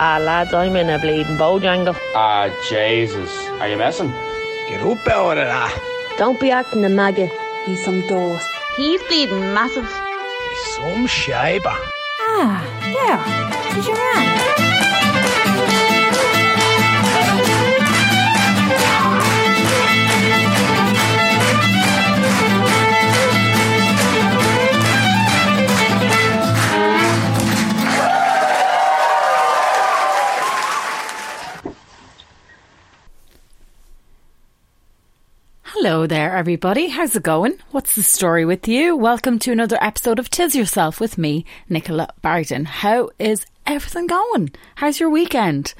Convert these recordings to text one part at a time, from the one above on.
Ah, lads, I'm in a bleeding bojangle. Ah, Jesus. Are you messing? Get up out of that. Don't be acting a maggot. He's some dust. He's bleeding massive. He's some shaper. Ah, there. He's your man. Hello there, everybody. How's it going? What's the story with you? Welcome to another episode of Tis Yourself with me, Nicola Barton. How is everything going? How's your weekend?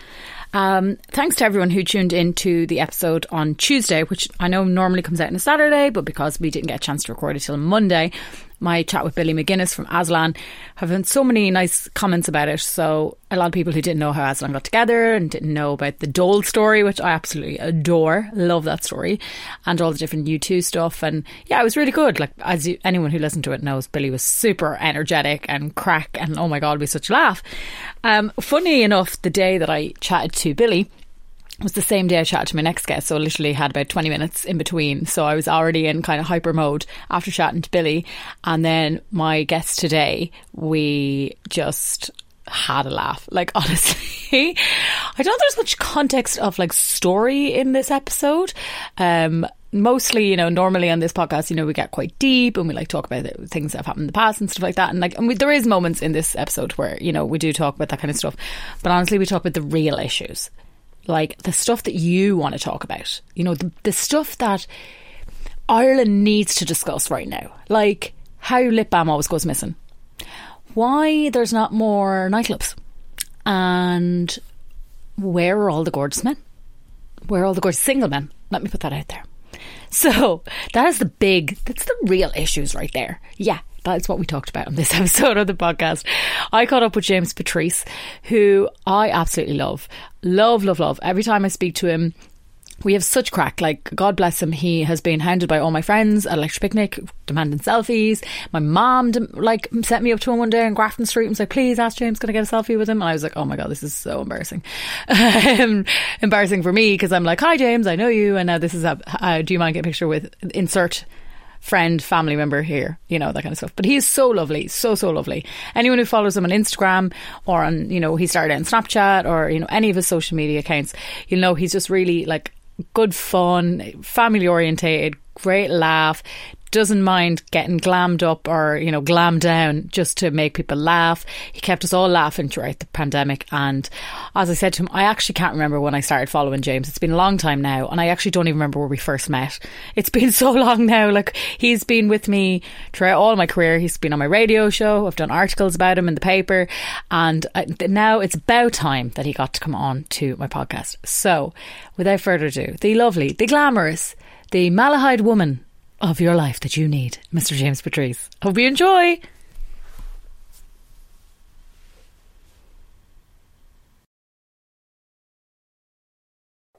Um, thanks to everyone who tuned in to the episode on Tuesday, which I know normally comes out on a Saturday, but because we didn't get a chance to record it till Monday, my chat with Billy McGuinness from Aslan have had so many nice comments about it. So a lot of people who didn't know how Aslan got together and didn't know about the Dole story, which I absolutely adore, love that story, and all the different U2 stuff. And yeah, it was really good. Like as you, anyone who listened to it knows, Billy was super energetic and crack, and oh my god, we such a laugh. Um, funny enough, the day that I chatted to Billy was the same day I chatted to my next guest, so I literally had about 20 minutes in between. So I was already in kind of hyper mode after chatting to Billy. And then my guest today, we just had a laugh. Like, honestly, I don't know there's much context of like story in this episode. Um, mostly, you know, normally on this podcast, you know, we get quite deep and we like talk about things that have happened in the past and stuff like that. And like, and we, there is moments in this episode where, you know, we do talk about that kind of stuff. But honestly, we talk about the real issues like the stuff that you want to talk about. You know, the, the stuff that Ireland needs to discuss right now. Like how lip balm always goes missing. Why there's not more nightclubs. And where are all the gorgeous men? Where are all the gorgeous single men? Let me put that out there. So that is the big, that's the real issues right there. Yeah, that's what we talked about on this episode of the podcast. I caught up with James Patrice, who I absolutely love. Love, love, love. Every time I speak to him, we have such crack. Like, God bless him, he has been hounded by all my friends at Electric Picnic, demanding selfies. My mom, like, sent me up to him one day in Grafton Street and like, please ask James, can I get a selfie with him? And I was like, oh my God, this is so embarrassing. um, embarrassing for me because I'm like, hi, James, I know you. And now this is a, uh, do you mind getting a picture with, insert friend, family member here, you know, that kind of stuff. But he's so lovely, so, so lovely. Anyone who follows him on Instagram or on, you know, he started on Snapchat or, you know, any of his social media accounts, you'll know he's just really like good fun, family orientated, great laugh, doesn't mind getting glammed up or, you know, glammed down just to make people laugh. He kept us all laughing throughout the pandemic. And as I said to him, I actually can't remember when I started following James. It's been a long time now. And I actually don't even remember where we first met. It's been so long now. Like, he's been with me throughout all my career. He's been on my radio show. I've done articles about him in the paper. And uh, now it's about time that he got to come on to my podcast. So, without further ado, the lovely, the glamorous, the Malahide woman of your life that you need, Mr. James Patrice. Hope you enjoy.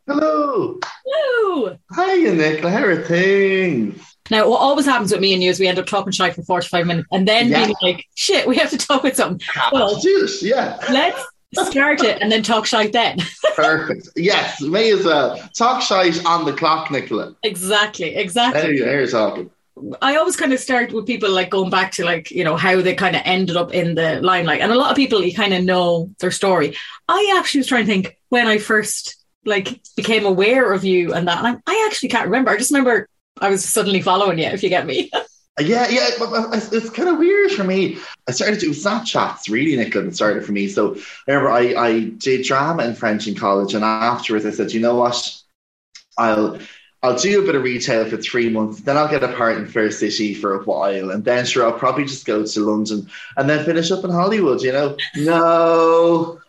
Hello. Hello. Hiya, Nicola. How are things? Now, what always happens with me and you is we end up talking shy for 45 minutes and then Yeah. being like, shit, we have to talk with something. Ah, well, Juice, yeah. let's start it and then talk shy then. Perfect. Yes, may as well. Talk shite on the clock, Nicola. exactly, exactly. There you you're talking. I always kind of start with people like going back to like, you know, how they kind of ended up in the limelight. And a lot of people, you kind of know their story. I actually was trying to think when I first like became aware of you and that. And I, I actually can't remember. I just remember I was suddenly following you, if you get me. Yeah, yeah, it's, kind of weird for me. I started to do Snapchats, really, Nicola, it started for me. So I remember I, I did drama and French in college, and afterwards I said, you know what, I'll I'll do a bit of retail for three months, then I'll get a part in Fair City for a while, and then sure I'll probably just go to London and then finish up in Hollywood. You know, no,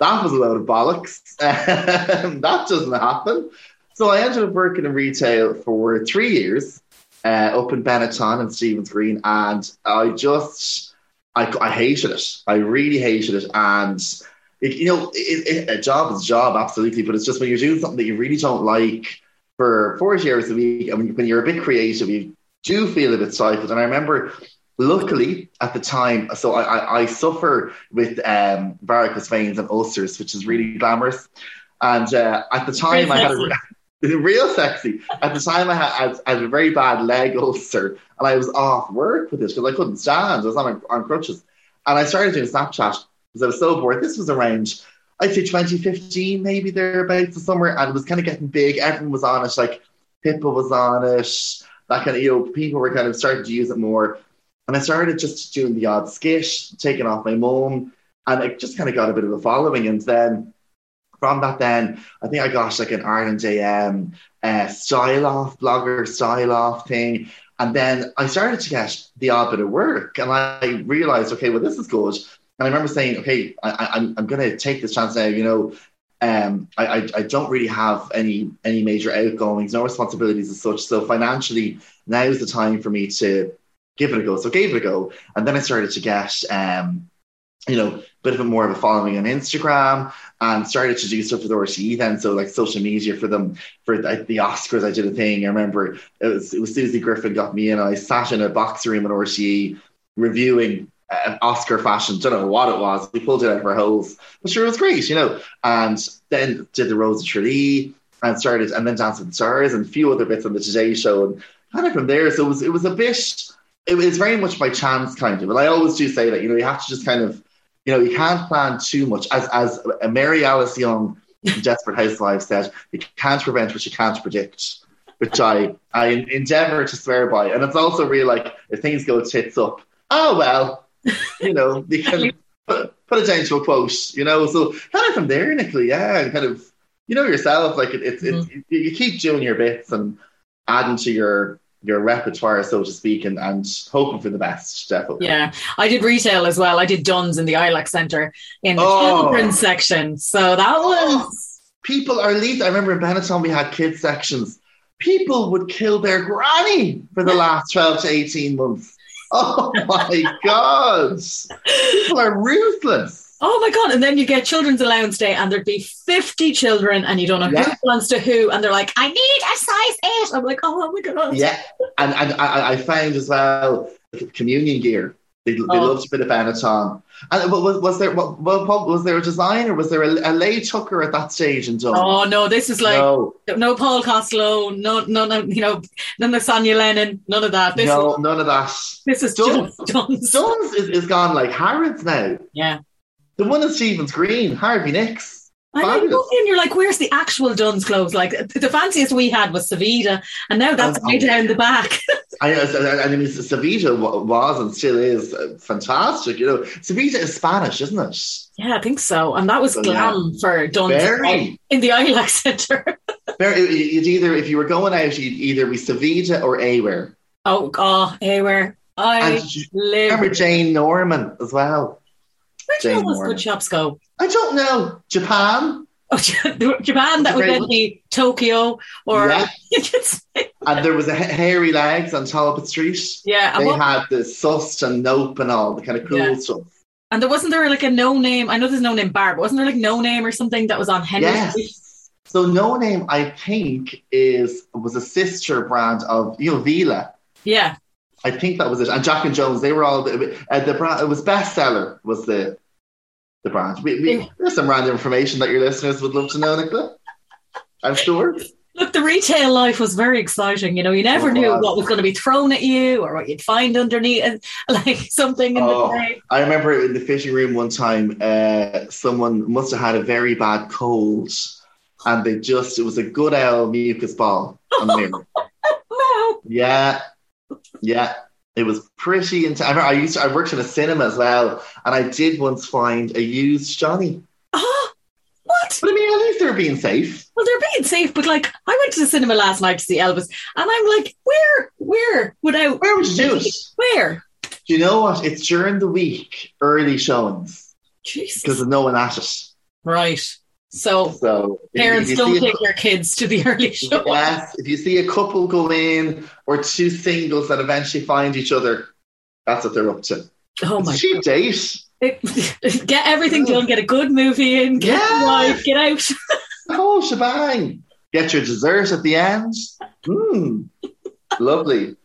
that was a load of bollocks. That doesn't happen. So I ended up working in retail for three years uh, up in Benetton and Stephen's Green, and I just I, I hated it. I really hated it, and it, you know, it, it, a job is a job, absolutely. But it's just when you're doing something that you really don't like for 40 hours a week, and when, when you're a bit creative, you do feel a bit stifled. And I remember luckily at the time so i i, I suffer with um varicose veins and ulcers which is really glamorous and uh, at the time i had a real sexy. At the time i had, I had a very bad leg ulcer and i was off work with this because i couldn't stand. I was on, on crutches. And i started doing snapchat because i was so bored. This was around i'd say 2015 maybe thereabouts or somewhere and it was kind of getting big. Everyone was on it. Like pippa was on it. That kind of you know people were kind of starting to use it more. And I started just doing the odd skit, taking off my mum, and it just kind of got a bit of a following. And then from that, then I think I got like an Ireland AM uh, style off blogger style off thing. And then I started to get the odd bit of work, and I realized, okay, well, this is good. And I remember saying, okay, I, I'm, I'm going to take this chance now. You know, um, I, I, I don't really have any any major outgoings, no responsibilities as such. So financially, now is the time for me to give it a go. So I gave it a go, and then I started to get, um, you know, bit of a more of a following on Instagram, and started to do stuff with RTE then. So like social media for them for the, Oscars, I did a thing. I remember it was it was Susie Griffin got me in. I sat in a box room at RTE reviewing. Uh, Oscar fashion, don't know what it was. We pulled it out of our holes, but sure, it was great, you know. And then did the Rose of Tralee and started, and then Dancing with the Stars and a few other bits on the Today Show, and kind of from there. So it was it was a bit it was very much by chance, kind of. And I always do say that, you know, you have to just kind of, you know, you can't plan too much. As as Mary Alice Young, Desperate Housewives said, you can't prevent what you can't predict, which I I endeavor to swear by. And it's also real, like if things go tits up, oh well, you know, you can put, put it down to a quote, you know. So kind of from there, Nicola, yeah, and kind of, you know yourself, like it, it's mm-hmm. it's you keep doing your bits and adding to your your repertoire, so to speak, and, and hoping for the best, definitely. Yeah, I did retail as well. I did Dunnes in the ILAC Centre in the oh. children's section. So that oh. was. Oh. People are least. I remember in Benetton we had kids sections. People would kill their granny for the last 12 to 18 months. Oh my God. People are ruthless. Oh my god! And then you get children's allowance day, and there'd be fifty children, and you don't know yeah. who belongs to who, and they're like, "I need a size eight. I'm like, "Oh my god!" Yeah, and and I, I found as well communion gear. They, they oh. loved a bit of Benetton. And was, was there what, what, was there a designer? Was there a, a Leigh Tucker at that stage in Dublin? Oh no, this is like no, no Paul Costelloe, no, no, no, you know, none of Sonya Lennon, none of that. This no, is, none of that. This is Dunnes. Dunnes. Dunnes is, is gone like Harrods now. Yeah, the one in Stephen's Green, Harvey Nicks. I know, and you're like, where's the actual Dunnes clothes? Like the fanciest we had was Savida, and now that's way down the back. I know, I mean, Savida was and still is uh, fantastic. You know, Savida is Spanish, isn't it? Yeah, I think so. And that was so, glam yeah. for Dunnes Very. in the ILAC Centre. you'd either, if you were going out, you'd either be Savida or Aware. Oh, God, Aware. I live. Remember Jane Norman as well. Where do all those good shops go? I don't know. Japan. Oh, Japan, that would then be Tokyo or. Yeah. and there was a Hairy Legs on Talbot Street. Yeah. They what, had the Sust and Nope and all the kind of cool yeah. stuff. And there wasn't there like a no name, I know there's no name bar, but wasn't there like no name or something that was on Henry yes. Street? So no name, I think, is was a sister brand of you know Vila. Yeah. I think that was it. And Jack and Jones, they were all the, uh, the brand. It was bestseller was the the brand. We, we, there's some random information that your listeners would love to know, Nicola. I'm sure. Look, the retail life was very exciting. You know, you never knew what was going to be thrown at you or what you'd find underneath, like something in oh, the I remember in the fishing room one time, uh, someone must have had a very bad cold, and they just it was a good old mucus ball on the mirror. wow. Yeah, yeah, it was pretty intense. I, I used to, I worked in a cinema as well, and I did once find a used Johnny. Ah, what? But I mean, at least they're being safe. Well, they're being safe, but like, I went to the cinema last night to see Elvis, and I'm like, where, where, would I? where would you do it? Where? Do you know what? It's during the week, early showings. Jesus. Because there's no one at it. Right. So So parents if you don't a take their kids to the early show. Yes, if you see a couple go in or two singles that eventually find each other, that's what they're up to. Oh It's my a cheap date. It- get everything done, get a good movie in, get Yeah. wife, get out. oh, shebang. Get your dessert at the end. Mmm, lovely.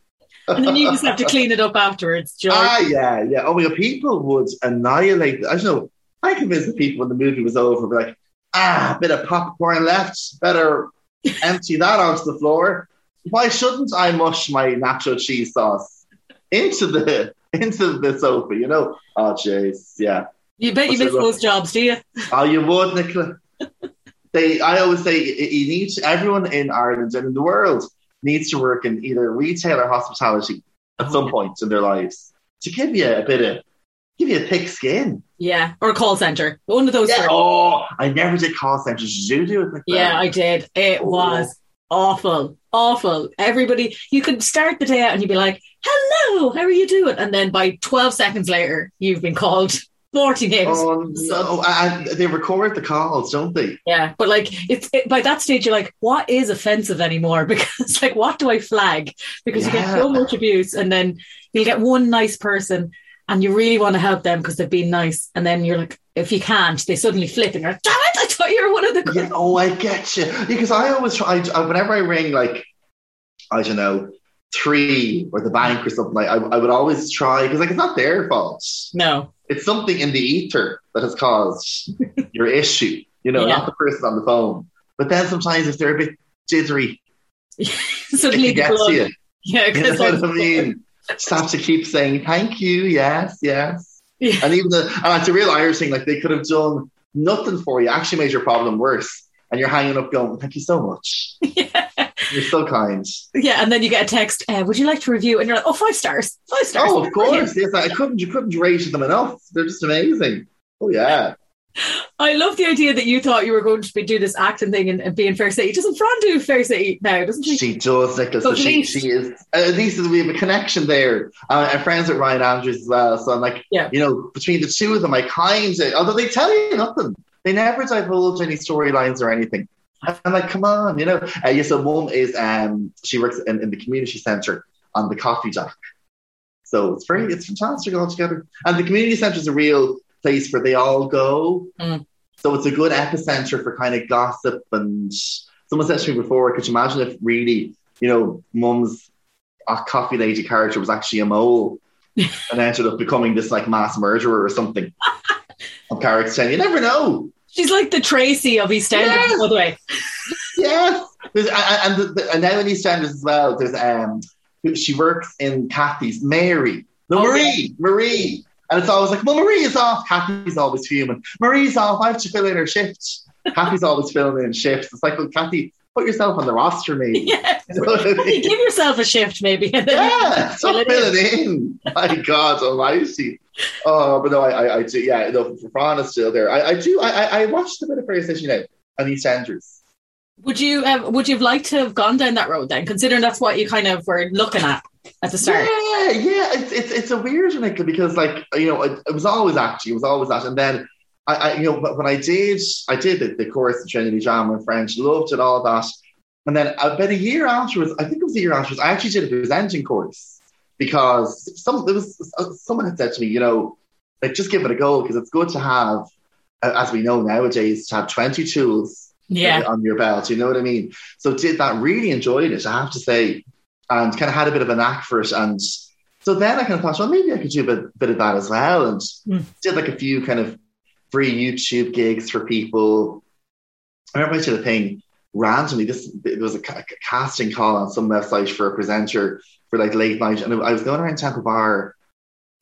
And then you just have to clean it up afterwards, Joy. Ah, yeah, yeah. Oh my god, people would annihilate. I don't know. I convinced the people when the movie was over, be like, ah, a bit of popcorn left. Better empty that onto the floor. Why shouldn't I mush my nacho cheese sauce into the into the sofa? You know? Oh, jeez, yeah. you bet you miss those jobs, do you? Oh, you would, Nicola. they, I always say, you need to, everyone in Ireland and in the world needs to work in either retail or hospitality at some point in their lives to give you a bit of, give you a thick skin. Yeah. Or a call center. One of those. Yeah. Oh, I never did call centers. Did you do it? Nicola? Yeah, I did. It Oh. was awful, awful. Everybody, you could start the day out and you'd be like, "Hello, how are you doing?" And then by twelve seconds later, you've been called forty names. Oh no! And they record the calls, don't they? Yeah, but like it's it, by that stage, you're like, "What is offensive anymore?" Because like, what do I flag? Because you get so much abuse, and then you get one nice person. And you really want to help them because they've been nice, and then you're like, if you can't, they suddenly flip, and you're like, "Damn it! I thought you were one of the." Yeah, oh, I get you. Because I always try, I, whenever I ring, like, I don't know, three or the bank or something, like, I, I would always try, because, like, it's not their fault. No, It's something in the ether that has caused your issue, you know, Yeah. not the person on the phone. But then sometimes if they're a bit jittery, suddenly it the gets you. Yeah, You know because what I mean? Have to keep saying, thank you, yes, yes. Yeah. And even the, and it's a real Irish thing, like, they could have done nothing for you, actually made your problem worse. And you're hanging up going, thank you so much. You're so kind. Yeah, and then you get a text. Uh, would you like to review? And you're like, oh, five stars, five stars. Oh, of course. Yes, I couldn't. You couldn't rate them enough. They're just amazing. Oh yeah. I love the idea that you thought you were going to be do this acting thing and, and be in Fair City. Doesn't Fran do Fair City now? Doesn't she? She does, Nicholas. So she, least- she is. Uh, at least we have a connection there. Uh, I'm friends with Ryan Andrews as well. So I'm like, Yeah. you know, between the two of them, I kind of, although they tell you nothing, they never divulge any storylines or anything. I'm like, come on, you know. Uh, yes, so mum is, um, she works in, in the community centre on the coffee dock. So it's very, it's fantastic altogether. And the community centre is a real place where they all go. Mm. So it's a good epicenter for kind of gossip. And someone said to me before, could you imagine if really, you know, mum's a coffee lady character was actually a mole and ended up becoming this like mass murderer or something? of character 10. You never know. She's like the Tracy of EastEnders, Yes. by the way. Yes. There's, and, and, the, the, and now in EastEnders as well, there's um, she works in Kathy's Mary. No, Oh, Marie, Marie. And it's always like, well, Marie is off. Kathy's always fuming. Marie's off. I have to fill in her shift. Kathy's always filling in shifts. It's like, well, Kathy, put yourself on the roster, maybe. Yeah. You know I mean? Give yourself a shift, maybe. Yeah, Fill stop it in. filling in. My God Almighty. Oh, but no, I, I, I do. Yeah, no, Fran is still there. I, I do. I, I- I watched a bit of Fair City now on EastEnders. Would you um, would you have liked to have gone down that road then, considering that's what you kind of were looking at at the start? Yeah, yeah. It's it's, it's a weird Nicola, because like you know it, it was always acting, it was always that, and then I, I you know but when I did I did the, the course in Trinity Jam in French, loved it all that, and then about a year afterwards, I think it was a year afterwards, I actually did a presenting course because some there was someone had said to me, you know, like just give it a go because it's good to have, as we know nowadays, to have twenty tools Yeah. on your belt. You know what I mean? So did that, really enjoyed it, I have to say, and kind of had a bit of a knack for it. And so then I kind of thought, well, maybe I could do a bit, bit of that as well. And Hmm. did like a few kind of free YouTube gigs for people. I remember I did a thing randomly. This it was a, a casting call on some website for a presenter for like late night, and I was going around Temple Bar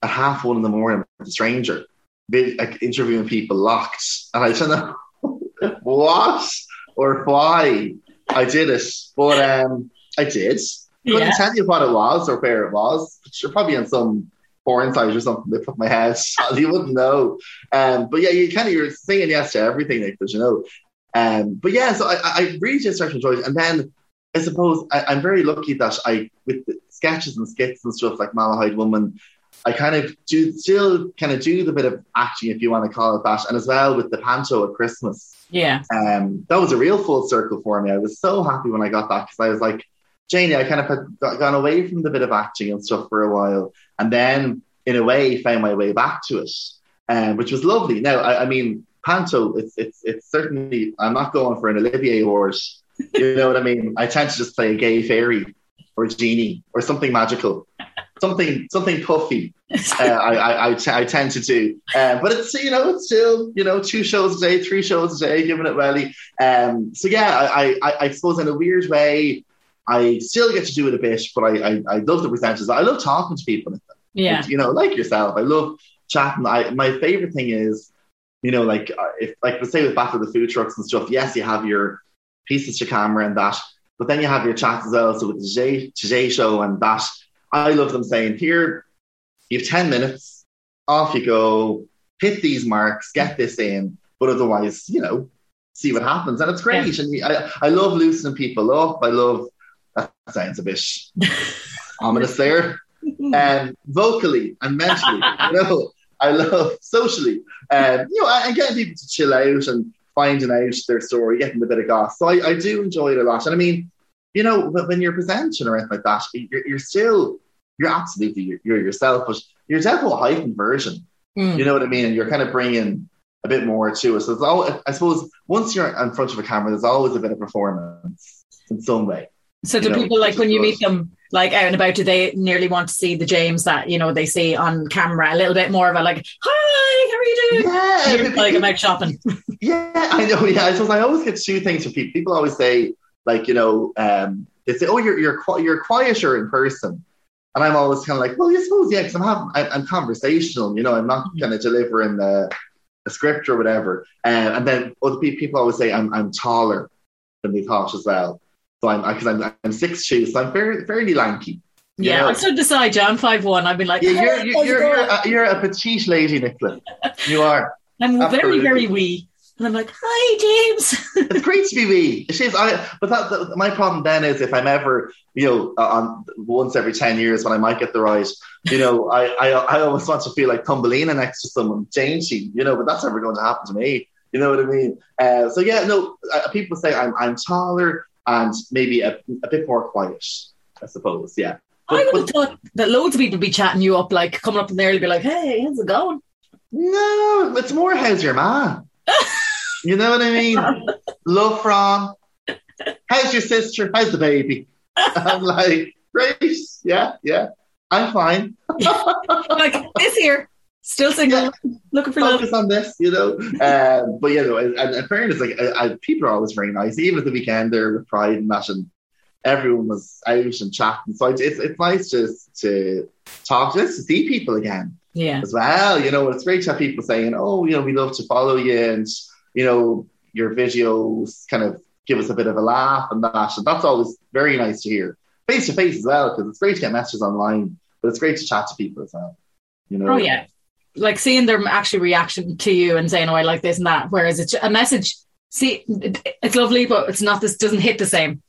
at half one in the morning with a stranger, like, interviewing people locked, and I don't know what or why I did it, but um, I did. Couldn't Yeah. tell you what it was or where it was. Sure, probably on some porn site or something. They put my head. you wouldn't know. Um, but yeah, you kind of you're saying yes to everything, like you know. Um, but yeah, so I, I really just started enjoying it, and then I suppose I, I'm very lucky that I with the sketches and skits and stuff like Malahide Woman. I kind of do still kind of do the bit of acting, if you want to call it that, and as well with the panto at Christmas. Yeah. Um, that was a real full circle for me. I was so happy when I got that because I was like, Janie, I kind of had got, gone away from the bit of acting and stuff for a while, and then in a way found my way back to it, um, which was lovely. Now, I, I mean, panto, it's it's it's certainly. I'm not going for an Olivier award. You know what I mean? I tend to just play a gay fairy or genie or something magical, something something puffy. Uh, I I, I, t- I tend to do, uh, but it's you know it's still you know two shows a day, three shows a day, giving it welly. Um, so yeah, I, I I suppose in a weird way, I still get to do it a bit, but I I, I love the presenters. I love talking to people. Yeah, you know, like yourself. I love chatting. I my favorite thing is, you know, like uh, if like let's say with Battle of the Food Trucks and stuff. Yes, you have your pieces to camera and that, but then you have your chats as well. So with the Today, Today Show and that, I love them saying, here, you have 10 minutes, off you go, hit these marks, get this in, but otherwise, you know, see what happens. And it's great. Yeah. And I, I love loosening people up. I love, sounds a bit ominous there. And vocally and mentally, you know, I love socially, and um, you know, and getting people to chill out and finding out their story, getting a bit of goss. So I, I do enjoy it a lot. And I mean, you know, when you're presenting or anything like that, you're, you're still, you're absolutely you're, you're yourself, but you're definitely a heightened version. Mm. You know what I mean? And you're kind of bringing a bit more to it. So it's all, I suppose, once you're in front of a camera, there's always a bit of performance in some way. So do know, people like when you meet them like out and about, do they nearly want to see the James that, you know, they see on camera a little bit more of a like, hi, how are you doing? Yeah. Like I'm out shopping. yeah, I know. Yeah. I I always get two things from people. People always say, like, you know, um, they say, oh, you're, you're, you're quieter in person. And I'm always kind of like, well, I suppose, yeah, because I'm having, I, I'm conversational, you know, I'm not kind of delivering a, a script or whatever. Uh, and then other people always say I'm, I'm taller than they thought as well. So I'm because I'm I'm six two, so I'm fairly fairly lanky. Yeah, know? I stood beside you. I'm five one. I've been like, yeah, you're you're you're, you're, a, you're a petite lady, Nicola. You are. I'm Absolutely. very very wee. And I'm like, hi, James. it's great to be wee. It is. I, but that, the, my problem then is if I'm ever, you know, on once every ten years when I might get the right, you know, I, I, I almost want to feel like Thumbelina next to someone, dainty, you know, but that's never going to happen to me. You know what I mean? Uh, so yeah, no. Uh, people say I'm I'm taller and maybe a, a bit more quiet, I suppose. Yeah. But, I would have thought that loads of people would be chatting you up, like coming up in there and be like, "Hey, how's it going?" No, it's more how's your man. you know what I mean? Love from. How's your sister? How's the baby? I'm like, great, yeah, yeah, I'm fine. like this here. Still single, yeah. looking for focus love. on this, you know. Um, but you know, and, and fairness, like I, I, people are always very nice. Even at the weekend, there with Pride and that, and everyone was out and chatting. So it's it's nice to to talk to, to see people again. Yeah, as well. You know, it's great to have people saying, "Oh, you know, we love to follow you," and you know, your videos kind of give us a bit of a laugh and that, and that's always very nice to hear face to face as well because it's great to get messages online, but it's great to chat to people as well. You know. Oh yeah like seeing them actually reaction to you and saying, "Oh, I like this and that," whereas it's a message. See, it's lovely, but it's not. This doesn't hit the same.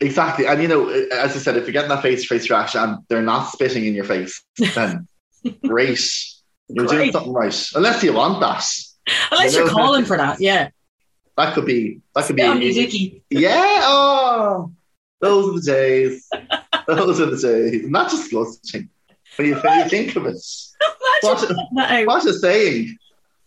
Exactly, and you know, as I said, if you're getting that face-to-face reaction and they're not spitting in your face, then great, you're great. doing something right. Unless you want that. Unless you are calling for that, yeah. That could be. That could Spit be. Yeah. Oh, those are the days. those are the days. Not just you, when you think of it. What, what a saying.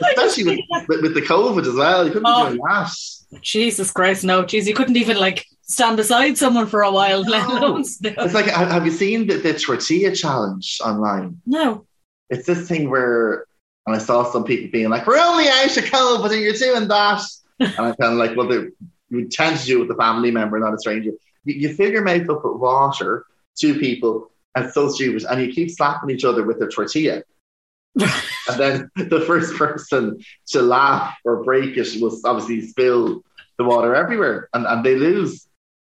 Especially with, with, with, the COVID as well. You couldn't oh, be doing that. Jesus Christ, no. Jeez, you couldn't even like stand beside someone for a while, let alone It's like, have you seen the, the tortilla challenge online? No. It's this thing where, and I saw some people being like, we're only out of COVID and you're doing that. and I'm kind of like, well, they, you tend to do it with a family member, not a stranger. You, you fill your mouth up with water, two people, and so stupid. And you keep slapping each other with a tortilla. and then the first person to laugh or break it will obviously spill the water everywhere and, and they lose.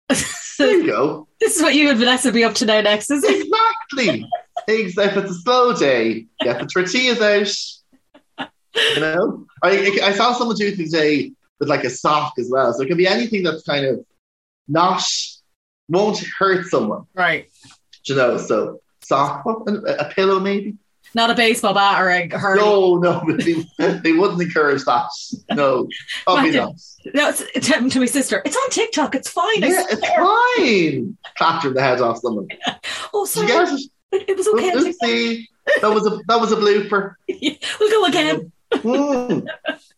there you go. This is what you and Vanessa be up to now next, is it? Exactly. If it's a slow day, get the tortillas out. You know? I, I saw someone do it today with like a sock as well. So it can be anything that's kind of not, won't hurt someone. Right you know, so sock, a, a pillow maybe. Not a baseball bat or a hurley. No, no, they, they wouldn't encourage that. No, Imagine. not. No, it's, it's happened to my sister. It's on TikTok. It's fine. Yeah, it's fine. Clattering the head off someone. Oh, sorry. it? It, it was okay. Oopsie. That was a that was a blooper. we'll go again. Mm.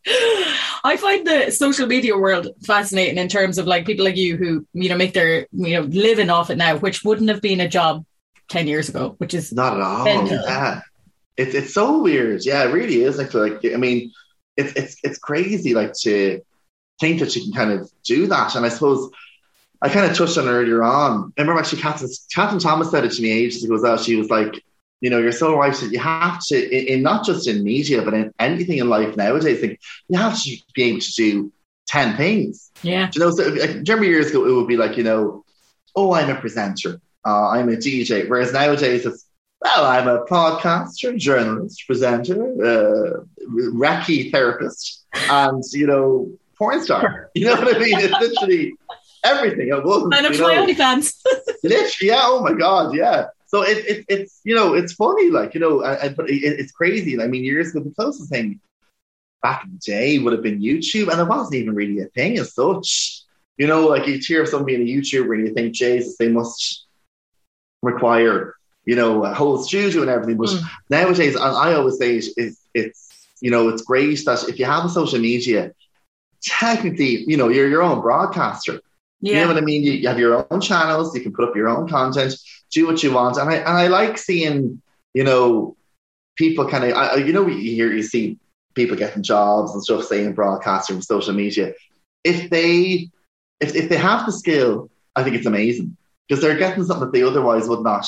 I find the social media world fascinating in terms of like people like you who you know make their you know living off it now, which wouldn't have been a job ten years ago. Which is Not at all. Yeah, it's it's so weird. Yeah, it really is. Like, like I mean, it's it's it's crazy. Like to think that you can kind of do that. And I suppose I kind of touched on earlier on. I remember actually Kathryn, Kathryn Thomas said it to me ages ago. as well. She was like, you know, you're so right that you have to, in, in not just in media, but in anything in life nowadays, like, you have to be able to do ten things. yeah. Do you know, so, like, remember years ago, it would be like, you know, oh, I'm a presenter, uh, I'm a DJ. Whereas nowadays, it's, well, I'm a podcaster, journalist, presenter, uh, Reiki therapist, and, you know, porn star. You know what I mean? It's literally everything at once. And I'm my know? OnlyFans. Literally, yeah. Oh my god, yeah. So it, it it's you know it's funny, like you know, and, and- but it, it's crazy. I mean, years ago, the closest thing back in the day would have been YouTube, and it wasn't even really a thing as such. You know, like you hear of someone being a YouTuber, and you think, Jesus, they must require you know a whole studio and everything. But Mm. nowadays, and I always say, it, it's it's you know it's great that if you have a social media, technically, you know, you're your own broadcaster. You know what I mean? You, you have your own channels. You can put up your own content, do what you want, and I and I like seeing you know people kind of you know you hear you see people getting jobs and stuff saying broadcasting from social media. If they if if they have the skill, I think it's amazing because they're getting something that they otherwise would not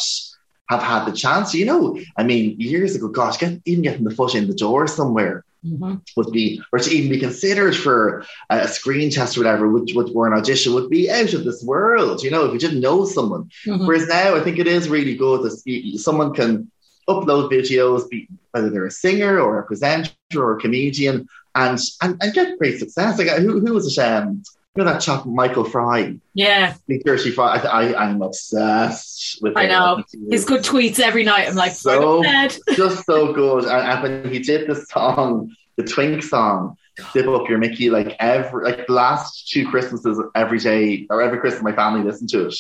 have had the chance. You know, I mean, years ago, gosh, get, even getting the foot in the door somewhere Mhm. would be, or to even be considered for a screen test or whatever, would, would, or an audition would be out of this world, you know, if you didn't know someone. Mhm. Whereas now I think it is really good that someone can upload videos, be, whether they're a singer or a presenter or a comedian, and and, and get great success. Like who, who was it? Um, you know that chap Michael Fry, Yeah. Big Thirty Five. I, I I'm obsessed with. I know. His good tweets every night. I'm like, So- just so good. And, and when he did the song, the Twink song, "Zip Up Your Mickey," like every like the last two Christmases, every day or every Christmas, my family listened to it.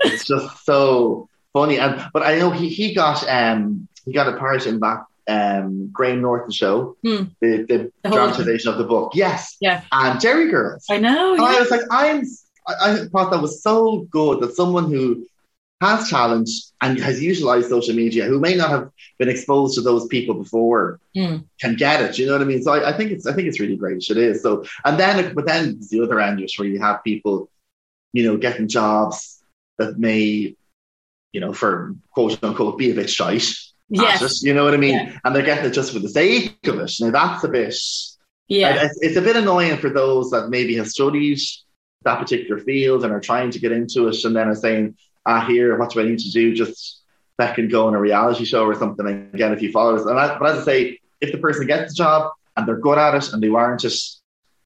It's just so funny. And but I know he he got um he got a part in that um Graham Norton show, Hmm. the the The dramatization of the book. Yes, Yeah. and Jerry Girls. I know. And I was like, I'm. I, I thought that was so good that someone who has challenged and has utilized social media, who may not have been exposed to those people before, Mm. can get it. You know what I mean? So I, I think it's. I think it's really great. It is. So and then, but then the other end, is where you have people, you know, getting jobs that may, you know, for quote unquote, be a bit shite. Yes. it, you know what I mean? Yeah. And they're getting it just for the sake of it. Now that's a bit. Yeah. It's, it's a bit annoying for those that maybe have studied that particular field and are trying to get into it and then are saying, ah, here, what do I need to do? Just back and go on a reality show or something and get a few followers. And I, but as I say, if the person gets the job and they're good at it and they warrant it,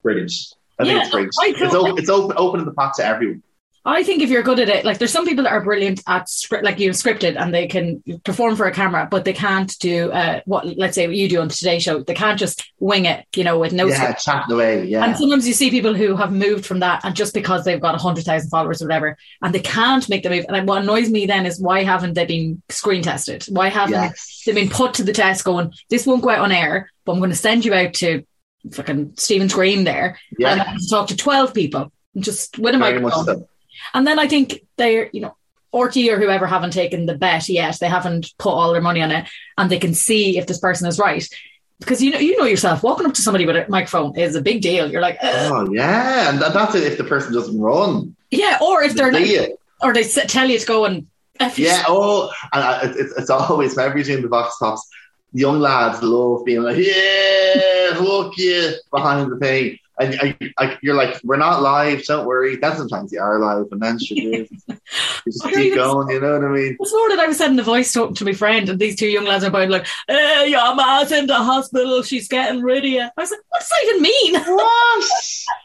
brilliant. I think it's great. It's, open, it's open, open the pot to everyone. I think if you're good at it, like there's some people that are brilliant at script, like you know, scripted, and they can perform for a camera, but they can't do uh, what, let's say, what you do on Today Show. They can't just wing it, you know, with no yeah, script. away. Yeah. And sometimes you see people who have moved from that, and just because they've got hundred thousand followers or whatever, and they can't make the move. And what annoys me then is why haven't they been screen tested? Why haven't yes. they been put to the test? Going, this won't go out on air, but I'm going to send you out to fucking Stephen Green there, and I Yeah. have to talk to twelve people, just with a Very much microphone. so. And then I think they're, you know, RTE or whoever haven't taken the bet yet. They haven't put all their money on it, and they can see if this person is right. Because you know, you know yourself, walking up to somebody with a microphone is a big deal. You're like, "Ugh." Oh, yeah. And that's it if the person doesn't run. yeah, or if they're like, or they tell you to go and Yeah, oh, and uh, I, it's, it's always whenever you're the box tops, young lads love being like, yeah, fuck you, behind the thing. And I, I, you're like, we're not live, don't worry. Then sometimes you are live, and then shit is. You just keep going, you know what I mean? This morning I was sending a voice to, to my friend, and these two young lads are about like, "Hey, your ma's in the hospital. She's getting rid of you." I was like, "What does that even mean?" What?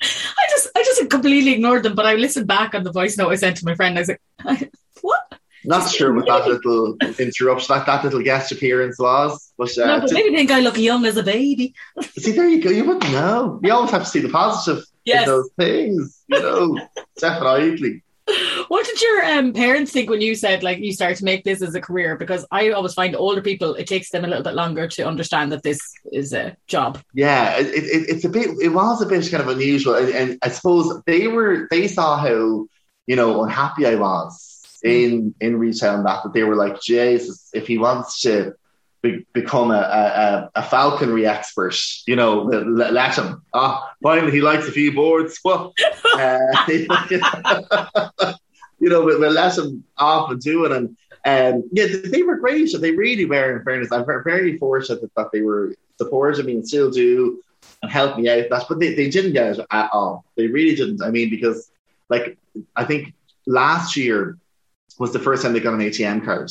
I just, I just completely ignored them. But I listened back on the voice note I sent to my friend. I was like, "What?" Not sure what that little interruption, that, that little guest appearance was. But, uh, no, but maybe think I look young as a baby. see, there you go. You wouldn't know. You always have to see the positive Yes. in those things. You know, definitely. What did your um, parents think when you said like you started to make this as a career? Because I always find older people it takes them a little bit longer to understand that this is a job. Yeah, it, it, it's a bit. It was a bit kind of unusual, and, and I suppose they were. They saw how you know unhappy I was in in retail, and that that they were like, Jesus, if he wants to be, become a, a, a falconry expert, you know, let, let him. Ah, finally, he likes a few boards. Well, uh, you know, we'll, we'll let him off and do it, and. Um, yeah, they were great. They really were. In fairness, I'm very, fortunate that, that they were supportive me and still do and help me out. That's but they, they didn't get it at all. They really didn't. I mean, because like I think last year was the first time they got an ATM card.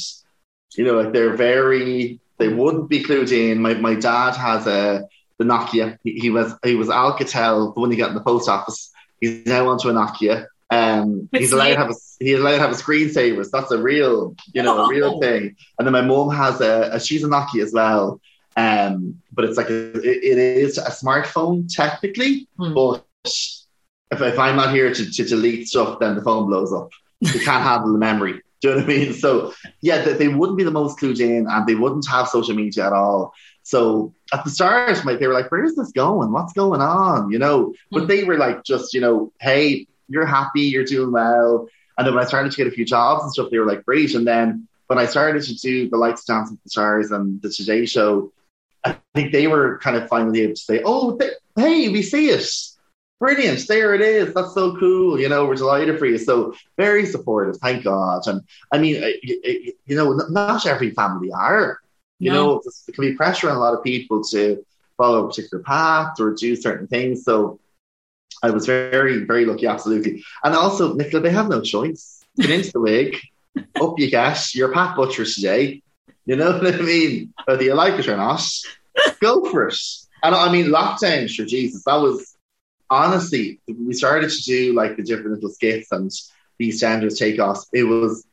You know, like they're very. They wouldn't be clued in. My my dad has a the Nokia. He, he was he was Alcatel, the one you got in the post office. He's now onto a Nokia. Um, he's allowed to have a he's allowed to have a screensavers. That's a real, you know, a real Oh. thing. And then my mom has a, a she's a Nokia as well. Um, but it's like a, it, it is a smartphone technically, Hmm. but if, if I'm not here to, to delete stuff, then the phone blows up. You can't handle the memory. Do you know what I mean? So yeah, they, they wouldn't be the most clued in, and they wouldn't have social media at all. So at the start, like, they were like, "Where's this going? What's going on?" You know. But Hmm. they were like, just you know, hey, you're happy, you're doing well. And then when I started to get a few jobs and stuff, they were like, great. And then when I started to do the Lights Dancing with the Stars and the Today Show, I think they were kind of finally able to say, oh, th- hey, we see it. Brilliant. There it is. That's so cool. You know, we're delighted for you. So very supportive. Thank God. And I mean, you know, not every family are. You No. know, there can be pressure on a lot of people to follow a particular path or do certain things. So I was very, very lucky, absolutely. And also, Nicola, they have no choice. Get into the wig, up you get. You're Pat Butcher today. You know what I mean? Whether you like it or not, go for it. And I mean, lockdown, sure, Jesus, that was honestly, we started to do like the different little skits and these standards takeoffs. It was,